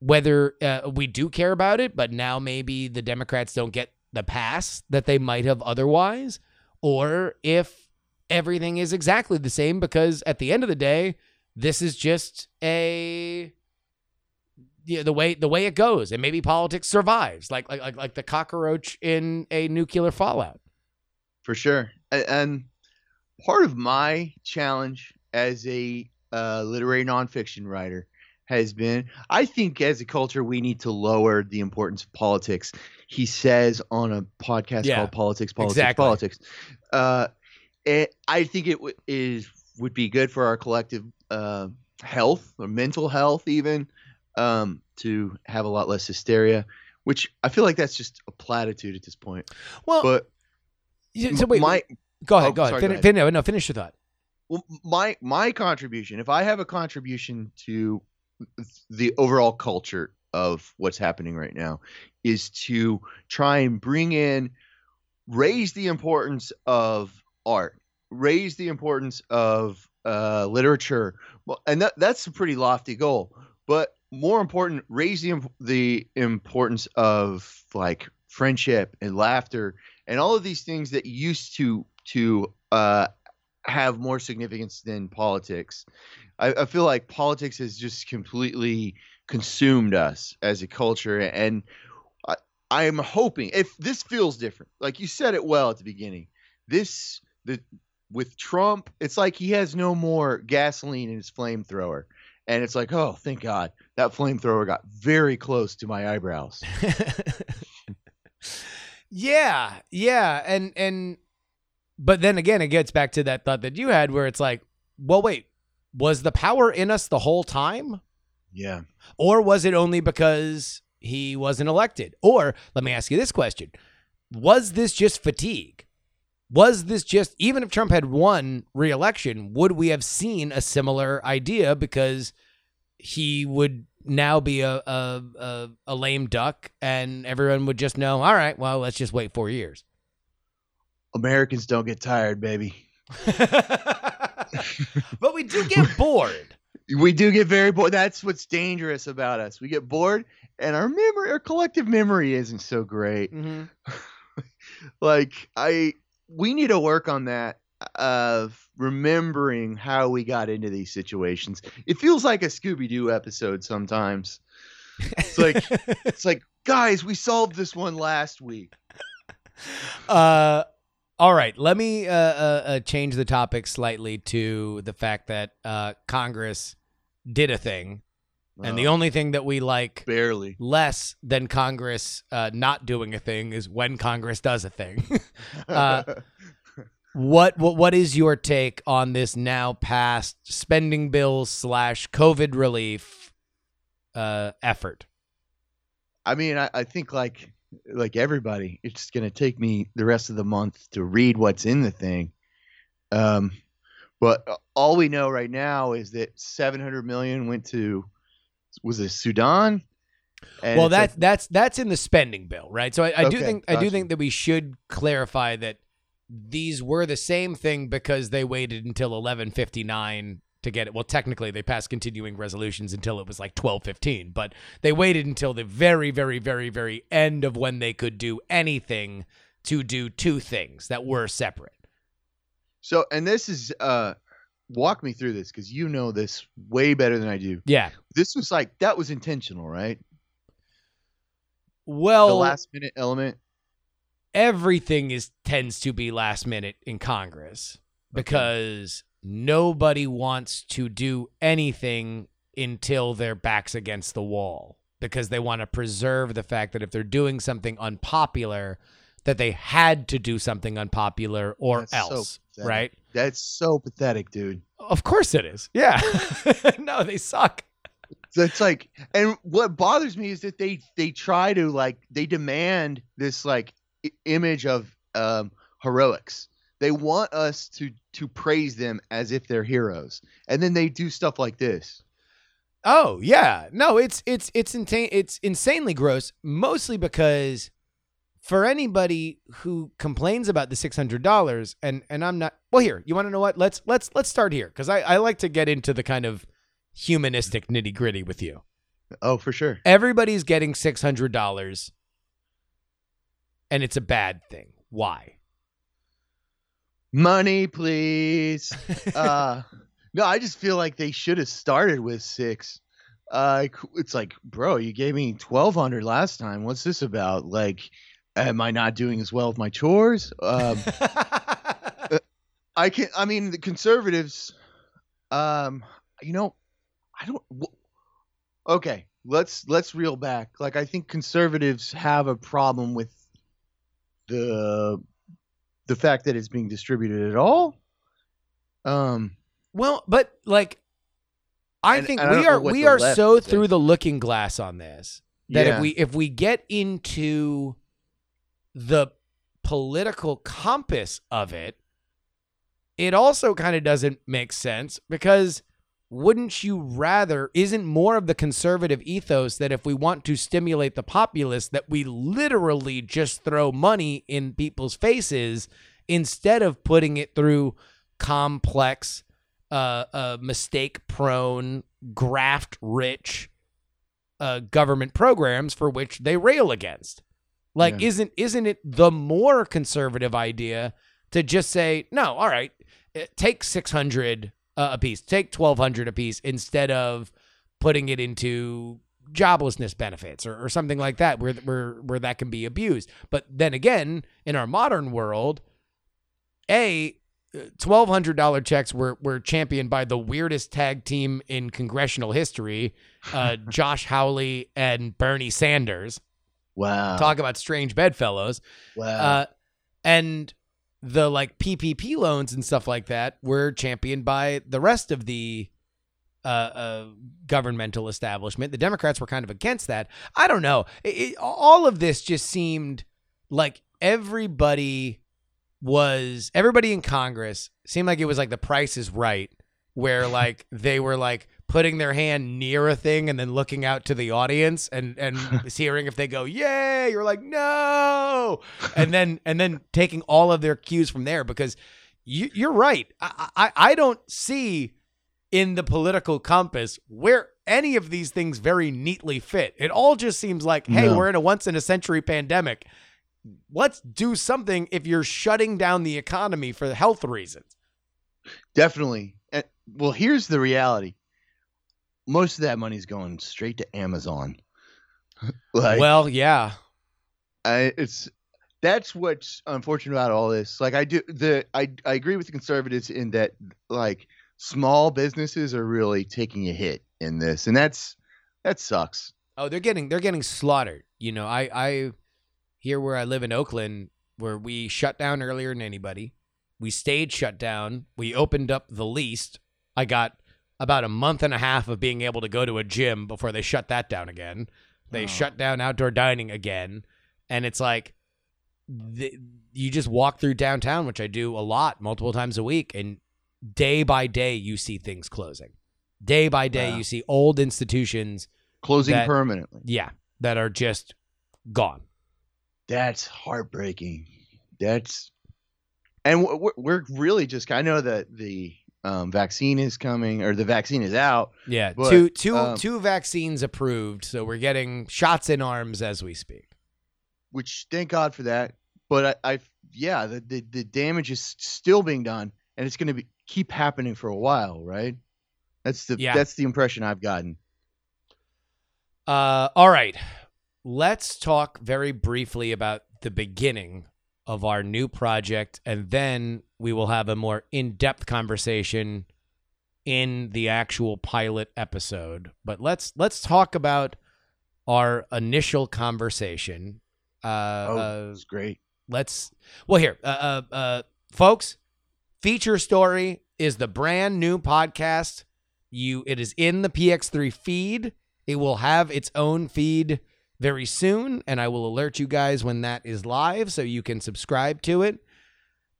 Whether uh, we do care about it, but now maybe the Democrats don't get the pass that they might have otherwise, or if everything is exactly the same because at the end of the day, this is just a the way the way it goes, and maybe politics survives, like like like, like the cockroach in a nuclear fallout. for sure. And part of my challenge as a uh, literary nonfiction writer has been I think as a culture, we need to lower the importance of politics. He says on a podcast Yeah, called Politics, Politics, exactly. Politics. Uh, it, I think it w- is would be good for our collective uh, health or mental health, even um, to have a lot less hysteria. Which I feel like that's just a platitude at this point. Well, But so wait, my go ahead, oh, go ahead. sorry, Fin- go ahead. fin- no, finish your thought. well, my my contribution if i have a contribution to the overall culture of what's happening right now is to try and bring in raise the importance of art raise the importance of uh, literature. And that, that's a pretty lofty goal but more important raise the, the importance of like friendship and laughter and all of these things that used to to uh, have more significance than politics. I, I feel like politics has just completely consumed us as a culture, and I, I'm hoping if this feels different, like you said it well at the beginning. This the with Trump, it's like he has no more gasoline in his flamethrower, and it's like, oh, thank God that flamethrower got very close to my eyebrows. yeah, yeah, and and but then again, it gets back to that thought that you had, where it's like, well, wait, was the power in us the whole time? Yeah. Or was it only because he wasn't elected? Or let me ask you this question Was this just fatigue? Was this just, even if Trump had won re election, would we have seen a similar idea because he would now be a, a, a, a lame duck and everyone would just know, all right, well, let's just wait four years? Americans don't get tired, baby. but we do get bored. We do get very bored. That's what's dangerous about us. We get bored, and our memory, our collective memory, isn't so great. Mm-hmm. like I, we need to work on that of remembering how we got into these situations. It feels like a Scooby Doo episode sometimes. It's like it's like guys, we solved this one last week. Uh, all right. Let me uh, uh, uh, change the topic slightly to the fact that uh, Congress did a thing, and the Uh, only thing that we like barely. less than Congress uh, not doing a thing is when Congress does a thing. Uh, what what what is your take on this now passed spending bills slash COVID relief uh, effort? I mean, I, I think like like everybody, it's gonna take me the rest of the month to read what's in the thing. Um, but all we know right now is that 700 million went to was it Sudan? And well, that's like- that's that's in the spending bill, right? So I, I do Okay, think I do think that we should clarify that these were the same thing because they waited until eleven fifty nine to get it. Well, technically, they passed continuing resolutions until it was like twelve fifteen, but they waited until the very, very, very, very end of when they could do anything to do two things that were separate. so, and this is uh, walk me through this because you know this way better than I do. Yeah. This was like that was intentional, right? Well, the last minute element. everything is tends to be last minute in Congress because nobody wants to do anything until their backs against the wall because they want to preserve the fact that if they're doing something unpopular that they had to do something unpopular or That's else pathetic. right That's so pathetic, dude. of course it is yeah no they suck So it's like, and what bothers me is that they they try to like they demand this like image of um, heroics. They want us to to praise them as if they're heroes, and then they do stuff like this. Oh yeah, no, it's it's it's insane. It's insanely gross. Mostly because for anybody who complains about the six hundred dollars, and and I'm not. Well, here you want to know what? Let's let's let's start here because I I like to get into the kind of humanistic nitty gritty with you. Oh, for sure. Everybody's getting six hundred dollars, and it's a bad thing. Why? Money, please. uh, no, I just feel like they should have started with six. Uh, it's like, bro, you gave me twelve hundred last time. What's this about? Like, am I not doing as well with my chores? Um, I can. I mean, the conservatives. Um, you know, I don't. Okay, let's let's reel back. Like, I think conservatives have a problem with the the fact that it's being distributed at all. Um, Well, but like, I And- think and we don't are we are so thinks. through the looking glass on this that Yeah. if we if we get into the political compass of it, it also kind of doesn't make sense because wouldn't you rather isn't more of the conservative ethos that if we want to stimulate the populace that we literally just throw money in people's faces instead of putting it through complex uh, uh mistake prone graft rich uh government programs for which they rail against like Yeah. isn't isn't it the more conservative idea to just say no all right eh, take 600 uh, a piece take 1200 a piece instead of putting it into joblessness benefits or, or something like that where, where where that can be abused. But then again, in our modern world, a twelve hundred dollar checks were were championed by the weirdest tag team in congressional history, uh, Josh Hawley and Bernie Sanders. Wow. Talk about strange bedfellows. wow. Uh, and the like PPP loans and stuff like that were championed by the rest of the uh, uh, governmental establishment. The Democrats were kind of against that. I don't know. It, it- all of this just seemed like everybody was everybody in Congress seemed like it was like the Price is Right, where like they were like putting their hand near a thing and then looking out to the audience and and hearing if they go yay, you're like no, and then and then taking all of their cues from there because you, you're right. I, I I don't see in the political compass where any of these things very neatly fit. It all just seems like, hey, No. we're in a once in a century pandemic. Let's do something if you're shutting down the economy for health reasons. Definitely. And, well, here's the reality. Most of that money's going straight to Amazon. like, well, yeah. I, it's that's what's unfortunate about all this. Like, I do the I I agree with the conservatives in that like small businesses are really taking a hit in this, and that's that sucks. Oh, they're getting they're getting slaughtered. You know, I I here where I live in Oakland, where we shut down earlier than anybody. We stayed shut down. We opened up the least. I got about a month and a half of being able to go to a gym before they shut that down again. They Oh. shut down outdoor dining again, and it's like the, you just walk through downtown, which I do a lot, multiple times a week, and day by day you see things closing. Day by day Wow. you see old institutions Closing That- permanently. yeah, that are just gone. That's heartbreaking. That's and we're, we're- we're really just. I know that the um, vaccine is coming or the vaccine is out. Yeah, But, two two um, two vaccines approved, so we're getting shots in arms as we speak. which thank God for that. But I, I yeah, the, the the damage is still being done, and it's going to be keep happening for a while, right? That's the Yeah. that's the impression I've gotten. Uh, all right, let's talk very briefly about the beginning of our new project, and then we will have a more in-depth conversation in the actual pilot episode. But let's let's talk about our initial conversation. Uh, Oh, uh, it's great. let's well here uh, uh uh folks feature story is the brand new podcast you it is in the px3 feed it will have its own feed very soon and i will alert you guys when that is live so you can subscribe to it.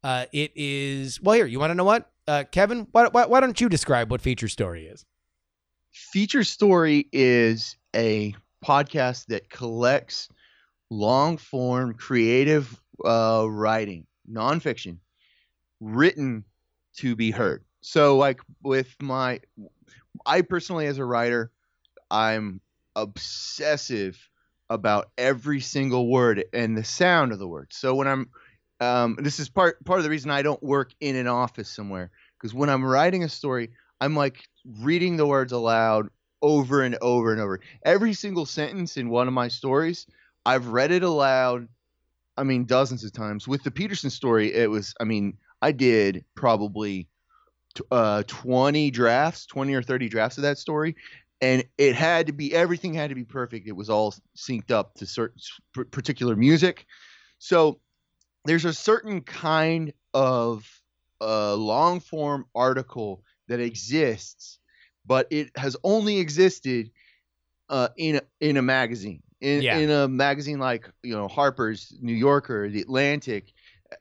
Uh it is well here you want to know what? Uh kevin why, why, why don't you describe what feature story is? Feature Story is a podcast that collects long form creative uh, writing, nonfiction, written to be heard. So, like with my, I personally, as a writer, I'm obsessive about every single word and the sound of the word. So when I'm, um, this is part part of the reason I don't work in an office somewhere because when I'm writing a story, I'm like reading the words aloud over and over and over. Every single sentence in one of my stories, I've read it aloud. I mean, dozens of times. With the Peterson story, it was. I mean, I did probably uh, 20 drafts, 20 or 30 drafts of that story, and it had to be everything had to be perfect. It was all synced up to certain particular music. So there's a certain kind of uh, long form article that exists, but it has only existed uh, in a, in a magazine. In, Yeah. in a magazine like you know Harper's, New Yorker, The Atlantic,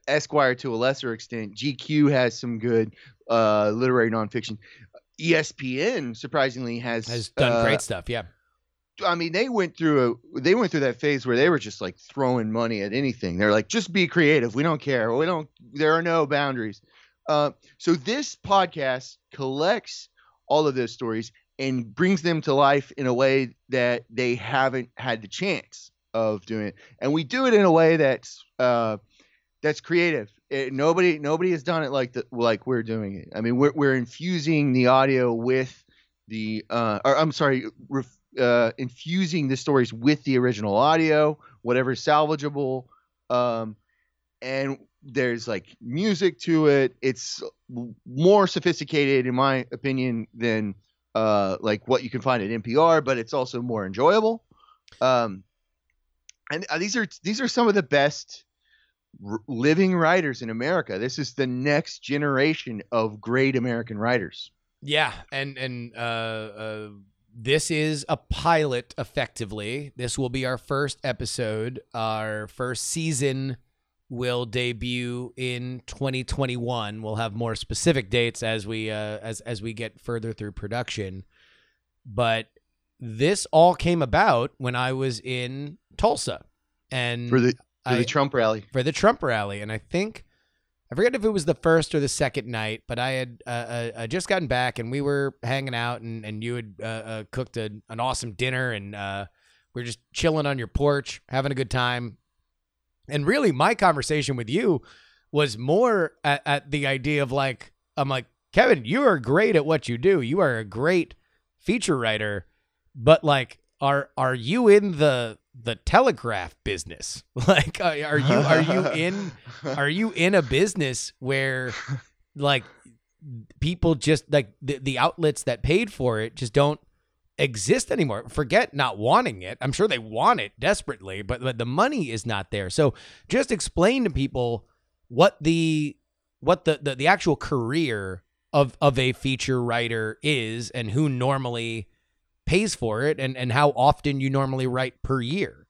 Esquire to a lesser extent. GQ has some good uh, literary nonfiction. ESPN surprisingly has has done uh, great stuff yeah I mean, they went through a they went through that phase where they were just like throwing money at anything. They're like, just be creative. We don't care. We don't. There are no boundaries. Uh, so this podcast collects all of those stories and brings them to life in a way that they haven't had the chance of doing it. And we do it in a way that's uh, that's creative. It, nobody nobody has done it like the like we're doing it. I mean, we're we're infusing the audio with the uh, or I'm sorry, ref, uh, infusing the stories with the original audio, whatever's salvageable. Um, and there's like music to it. It's more sophisticated, in my opinion, than uh, like what you can find at NPR, but it's also more enjoyable. Um, and uh, these are these are some of the best r- living writers in America. This is the next generation of great American writers. Yeah, and and uh, uh, this is a pilot. Effectively, this will be our first episode. Our first season will debut in 2021. We'll have more specific dates as we uh, as as we get further through production. But this all came about when I was in Tulsa, and For the for I- the Trump rally. for the Trump rally, and I think I forget if it was the first or the second night, but I had uh, uh, uh, just gotten back and we were hanging out, and and you had uh, uh, cooked a, an awesome dinner, and uh, we were just chilling on your porch, having a good time. And really, my conversation with you was more at, at the idea of like, I'm like, Kevin, you are great at what you do. You are a great feature writer, but like, are are you in the the telegraph business? Like, are, you are you in are you in a business where like people just like the, the outlets that paid for it just don't exist anymore? Forget not wanting it. I'm sure they want it desperately but, but the money is not there. So just explain to people what the what the, the the actual career of of a feature writer is and who normally pays for it and and how often you normally write per year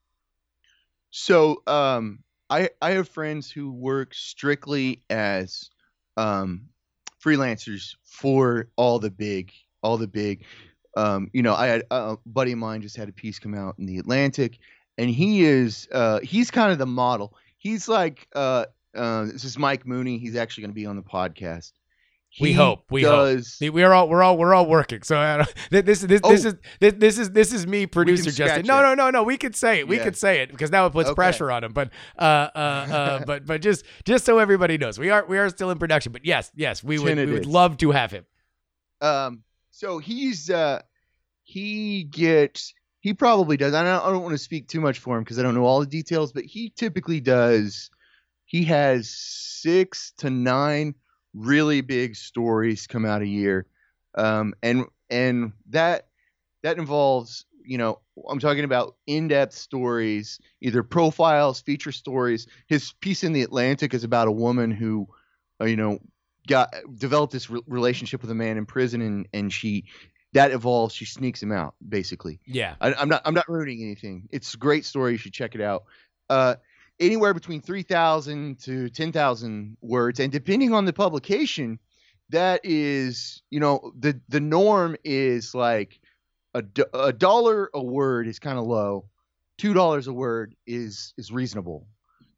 So, um, I I have friends who work strictly as um, freelancers for all the big, all the big. Um, you know, I had a buddy of mine just had a piece come out in the Atlantic, and he is uh, he's kind of the model. He's like uh, uh, this is Mike Mooney. He's actually going to be on the podcast. We hope, we hope. does, See, we're all we're all we're all working. So this this this Oh. is this, this is this is me, producer Justin. No, no, no, no. We could say it. We Yeah. could say it because now it puts Okay. pressure on him. But uh, uh, uh, but but just just so everybody knows, we are we are still in production. But yes, yes, we would we would love to have him. Um, so he's uh, he gets he probably does. I don't, I don't want to speak too much for him because I don't know all the details, but he typically does. He has six to nine really big stories come out a year, um, and and that that involves you know I'm talking about in-depth stories, either profiles, feature stories. His piece in the Atlantic is about a woman who, uh, you know, got developed this re- relationship with a man in prison, and and she that evolves. She sneaks him out, basically. Yeah, I, I'm not I'm not ruining anything. It's a great story. You should check it out. Uh, anywhere between three thousand to ten thousand words, and depending on the publication, that is you know the the norm is like a, a dollar a word is kind of low. Two dollars a word is is reasonable.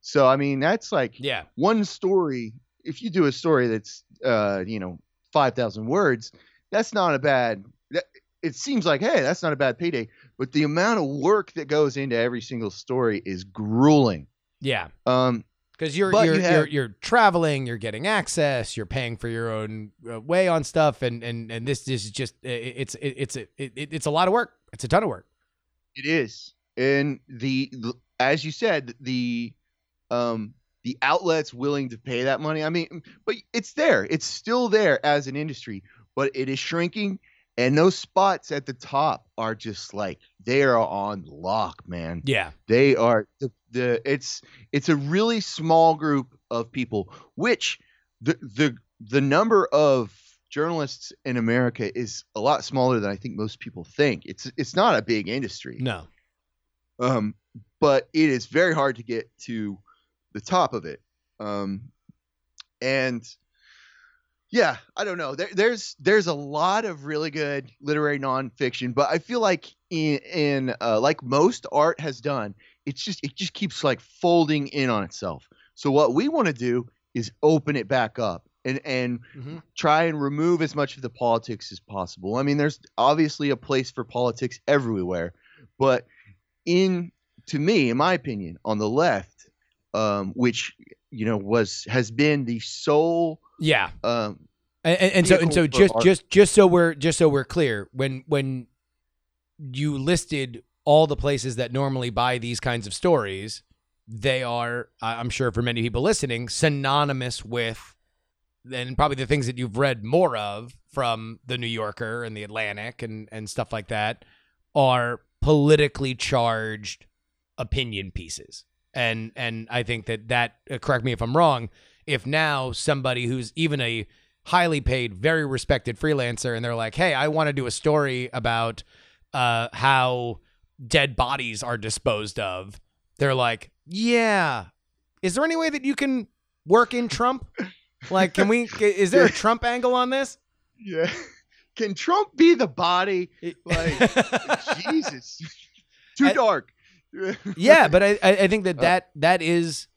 So I mean that's like yeah, one story. If you do a story that's uh you know 5000 words that's not a bad that, it seems like hey that's not a bad payday. But the amount of work that goes into every single story is grueling yeah. um Because you're you're, you you're you're traveling, you're getting access, you're paying for your own uh, way on stuff, and and and this is just it, it's it, it's a it, it's a lot of work. It's a ton of work. it is and the, the as you said the um the outlets willing to pay that money i mean but it's there it's still there as an industry but it is shrinking and those spots at the top are just like they are on lock man. Yeah, they are the, the it's it's a really small group of people which the the the number of journalists in america is a lot smaller than i think most people think. It's it's not a big industry. No, um but it is very hard to get to the top of it. Um and yeah i don't know. There, there's there's a lot of really good literary nonfiction but i feel like in in uh, like most art has done it's just it just keeps like folding in on itself. So what we want to do is open it back up and and Mhm. try and remove as much of the politics as possible. I mean there's obviously a place for politics everywhere but in to me in my opinion on the left um which you know was has been the sole yeah. um And, and, and so and so just art. just just so we're just so we're clear when when you listed all the places that normally buy these kinds of stories. They are, I'm sure for many people listening, synonymous with, and probably the things that you've read more of from the New Yorker and the Atlantic and, and stuff like that are politically charged opinion pieces. And and I think that that uh, correct me if I'm wrong. If now somebody who's even a highly paid, very respected freelancer, and they're like, "Hey, I want to do a story about uh, how dead bodies are disposed of," they're like, "Yeah, is there any way that you can work in Trump? Like, can we? Is there a Trump angle on this?" Yeah. Can Trump be the body? Like, Jesus. Too dark. Yeah, but I, I think that Uh, that that is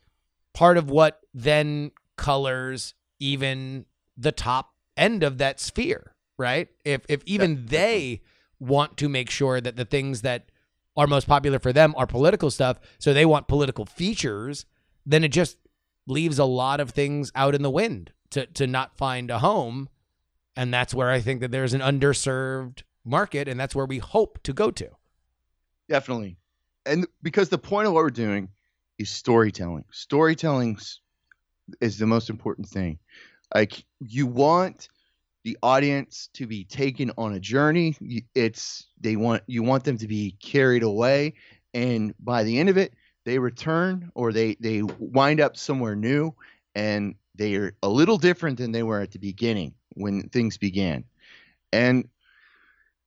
part of what then colors even the top end of that sphere, right? If if even they want to make sure that the things that are most popular for them are political stuff, so they want political features, then it just leaves a lot of things out in the wind to to not find a home, and that's where I think that there's an underserved market, and that's where we hope to go to. Definitely. And because the point of what we're doing is storytelling. Storytelling is the most important thing. Like you want the audience to be taken on a journey. It's they want you want them to be carried away and by the end of it they return or they they wind up somewhere new and they're a little different than they were at the beginning when things began. And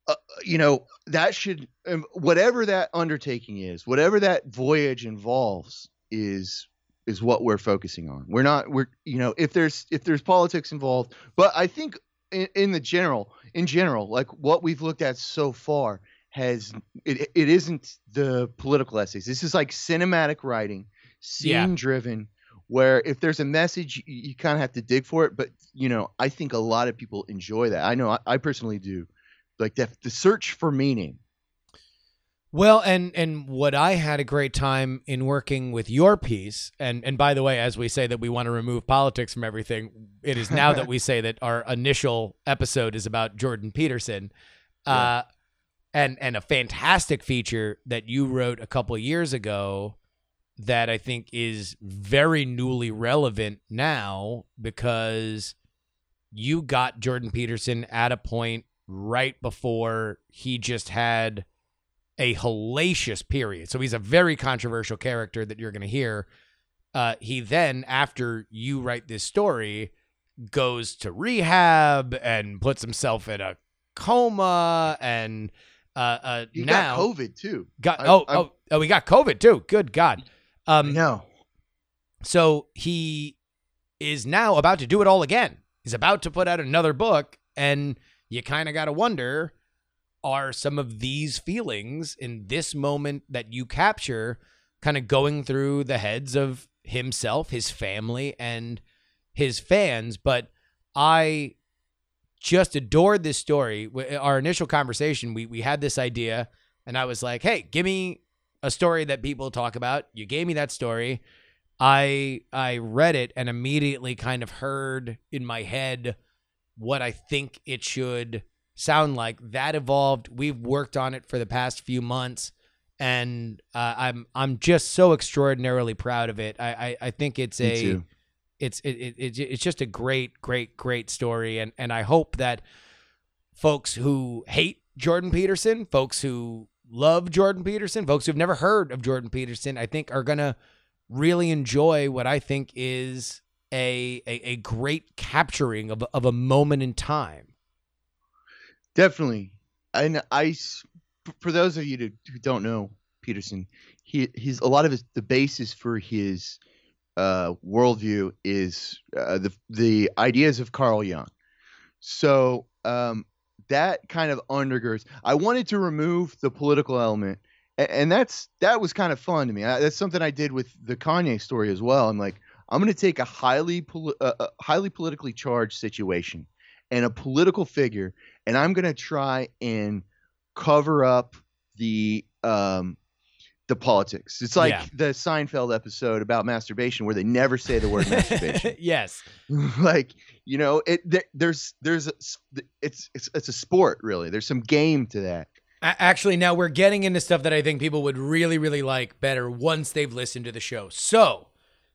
uh, you know that should um, whatever that undertaking is whatever that voyage involves is is what we're focusing on. We're not we're you know if there's if there's politics involved but i think in, in the general in general like what we've looked at so far has it, it isn't the political essays. This is like cinematic writing scene driven where if there's a message you, you kind of have to dig for it but you know i think a lot of people enjoy that. I know i, I personally do like the, the search for meaning. Well, and and what I had a great time in working with your piece, and and by the way, as we say that we want to remove politics from everything, it is now that we say that our initial episode is about Jordan Peterson, uh, and and a fantastic feature that you wrote a couple of years ago that I think is very newly relevant now because you got Jordan Peterson at a point right before he just had a hellacious period. So he's a very controversial character that you're going to hear. Uh, he then, after you write this story, goes to rehab and puts himself in a coma and uh, uh, you now got covid too got- I- oh I'm- oh oh we got COVID too. Good God. Um, no so he is now about to do it all again. He's about to put out another book, and you kind of got to wonder are some of these feelings in this moment that you capture kind of going through the heads of himself, his family, and his fans? But I just adored this story. Our initial conversation, we, we had this idea, and I was like, hey, give me a story that people talk about. You gave me that story. I I read it and immediately kind of heard in my head what I think it should sound like. That evolved. We've worked on it for the past few months, and uh, I'm I'm just so extraordinarily proud of it. I I, I think it's Me a too. it's it, it, it it's just a great great great story, and and I hope that folks who hate Jordan Peterson, folks who love Jordan Peterson, folks who've never heard of Jordan Peterson, I think are gonna really enjoy what I think is a a, a great capturing of of a moment in time. Definitely. And I, for those of you who don't know Peterson, he he's a lot of his the basis for his uh, worldview is uh, the the ideas of Carl Jung. So um, that kind of undergirds. I wanted to remove the political element, and, and that's that was kind of fun to me. I, that's something I did with the Kanye story as well. I'm like, I'm going to take a highly poli- uh, uh, highly politically charged situation and a political figure, and I'm going to try and cover up the um the politics. It's like Yeah. the Seinfeld episode about masturbation where they never say the word masturbation. yes. like you know, it there, there's there's a, it's it's it's a sport really. There's some game to that, Actually, now we're getting into stuff that I think people would really, really like better once they've listened to the show. So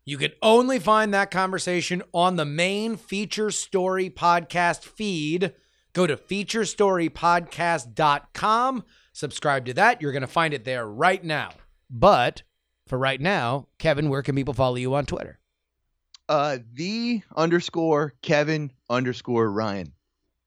you can only find that conversation on the main Feature Story podcast feed. Go to featurestorypodcast.com, subscribe to that. You're going to find it there right now. But for right now, Kevin, where can people follow you on Twitter? Uh, the underscore Kevin underscore Ryan.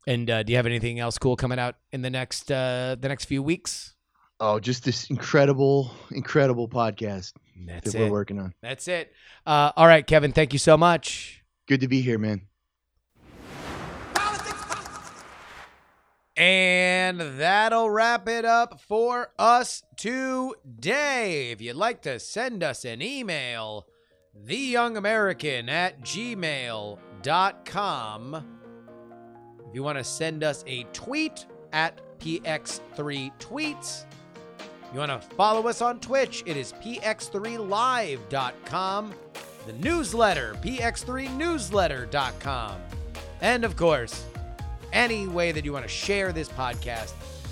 And uh, do you have anything else cool coming out in the next uh, the next few weeks? Oh, just this incredible, incredible podcast That's that we're it. working on. That's it. Uh, all right, Kevin. Thank you so much. Good to be here, man. Politics, politics. And that'll wrap it up for us today. If you'd like to send us an email, theyoungamerican at gmail.com. If you want to send us a tweet at px3tweets. You want to follow us on Twitch, it is px3live.com. The newsletter, px3newsletter.com. And of course, any way that you want to share this podcast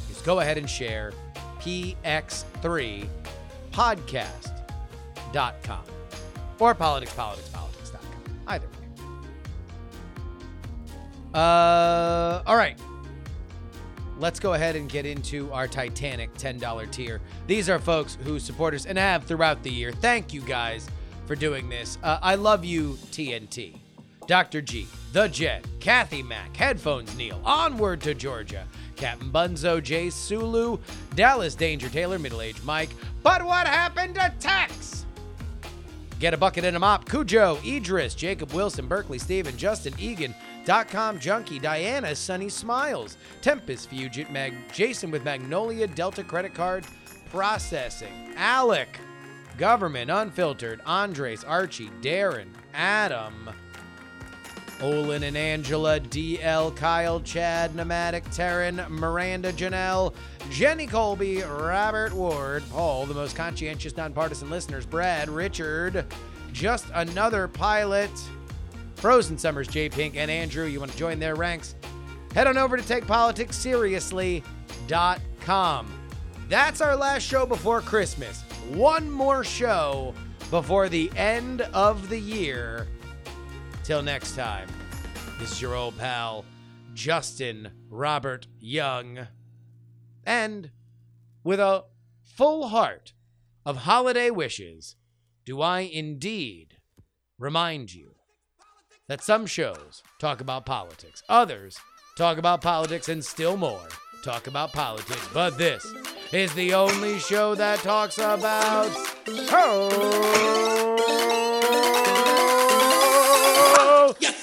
is go ahead and share px3podcast.com or politicspoliticspolitics.com. Either way. Uh, all right. Let's go ahead and get into our Titanic $10 tier. These are folks who support us and have throughout the year. Thank you guys for doing this. Uh, I love you, TNT. Dr. G, The Jet, Kathy Mack, Headphones Neil, Onward to Georgia, Captain Bunzo, Jay Sulu, Dallas Danger Taylor, Middle Aged Mike. But what happened to Tex? Get a bucket and a mop. Cujo, Idris, Jacob Wilson, Berkeley, Steven, Justin Egan, Dot com junkie, Diana, Sunny Smiles, Tempest Fugit, Mag, Jason with Magnolia, Delta credit card processing, Alec, Government Unfiltered, Andres, Archie, Darren, Adam, Olin and Angela, DL, Kyle, Chad, Nomadic, Taryn, Miranda, Janelle, Jenny Colby, Robert Ward, Paul, the most conscientious nonpartisan listeners, Brad, Richard, just another pilot, Frozen Summers, J Pink, and Andrew. You want to join their ranks? Head on over to takepoliticsseriously.com. That's our last show before Christmas. One more show before the end of the year. Till next time, this is your old pal, Justin Robert Young. And with a full heart of holiday wishes, do I indeed remind you that some shows talk about politics, others talk about politics, and still more talk about politics. But this is the only show that talks about. Oh, Yes.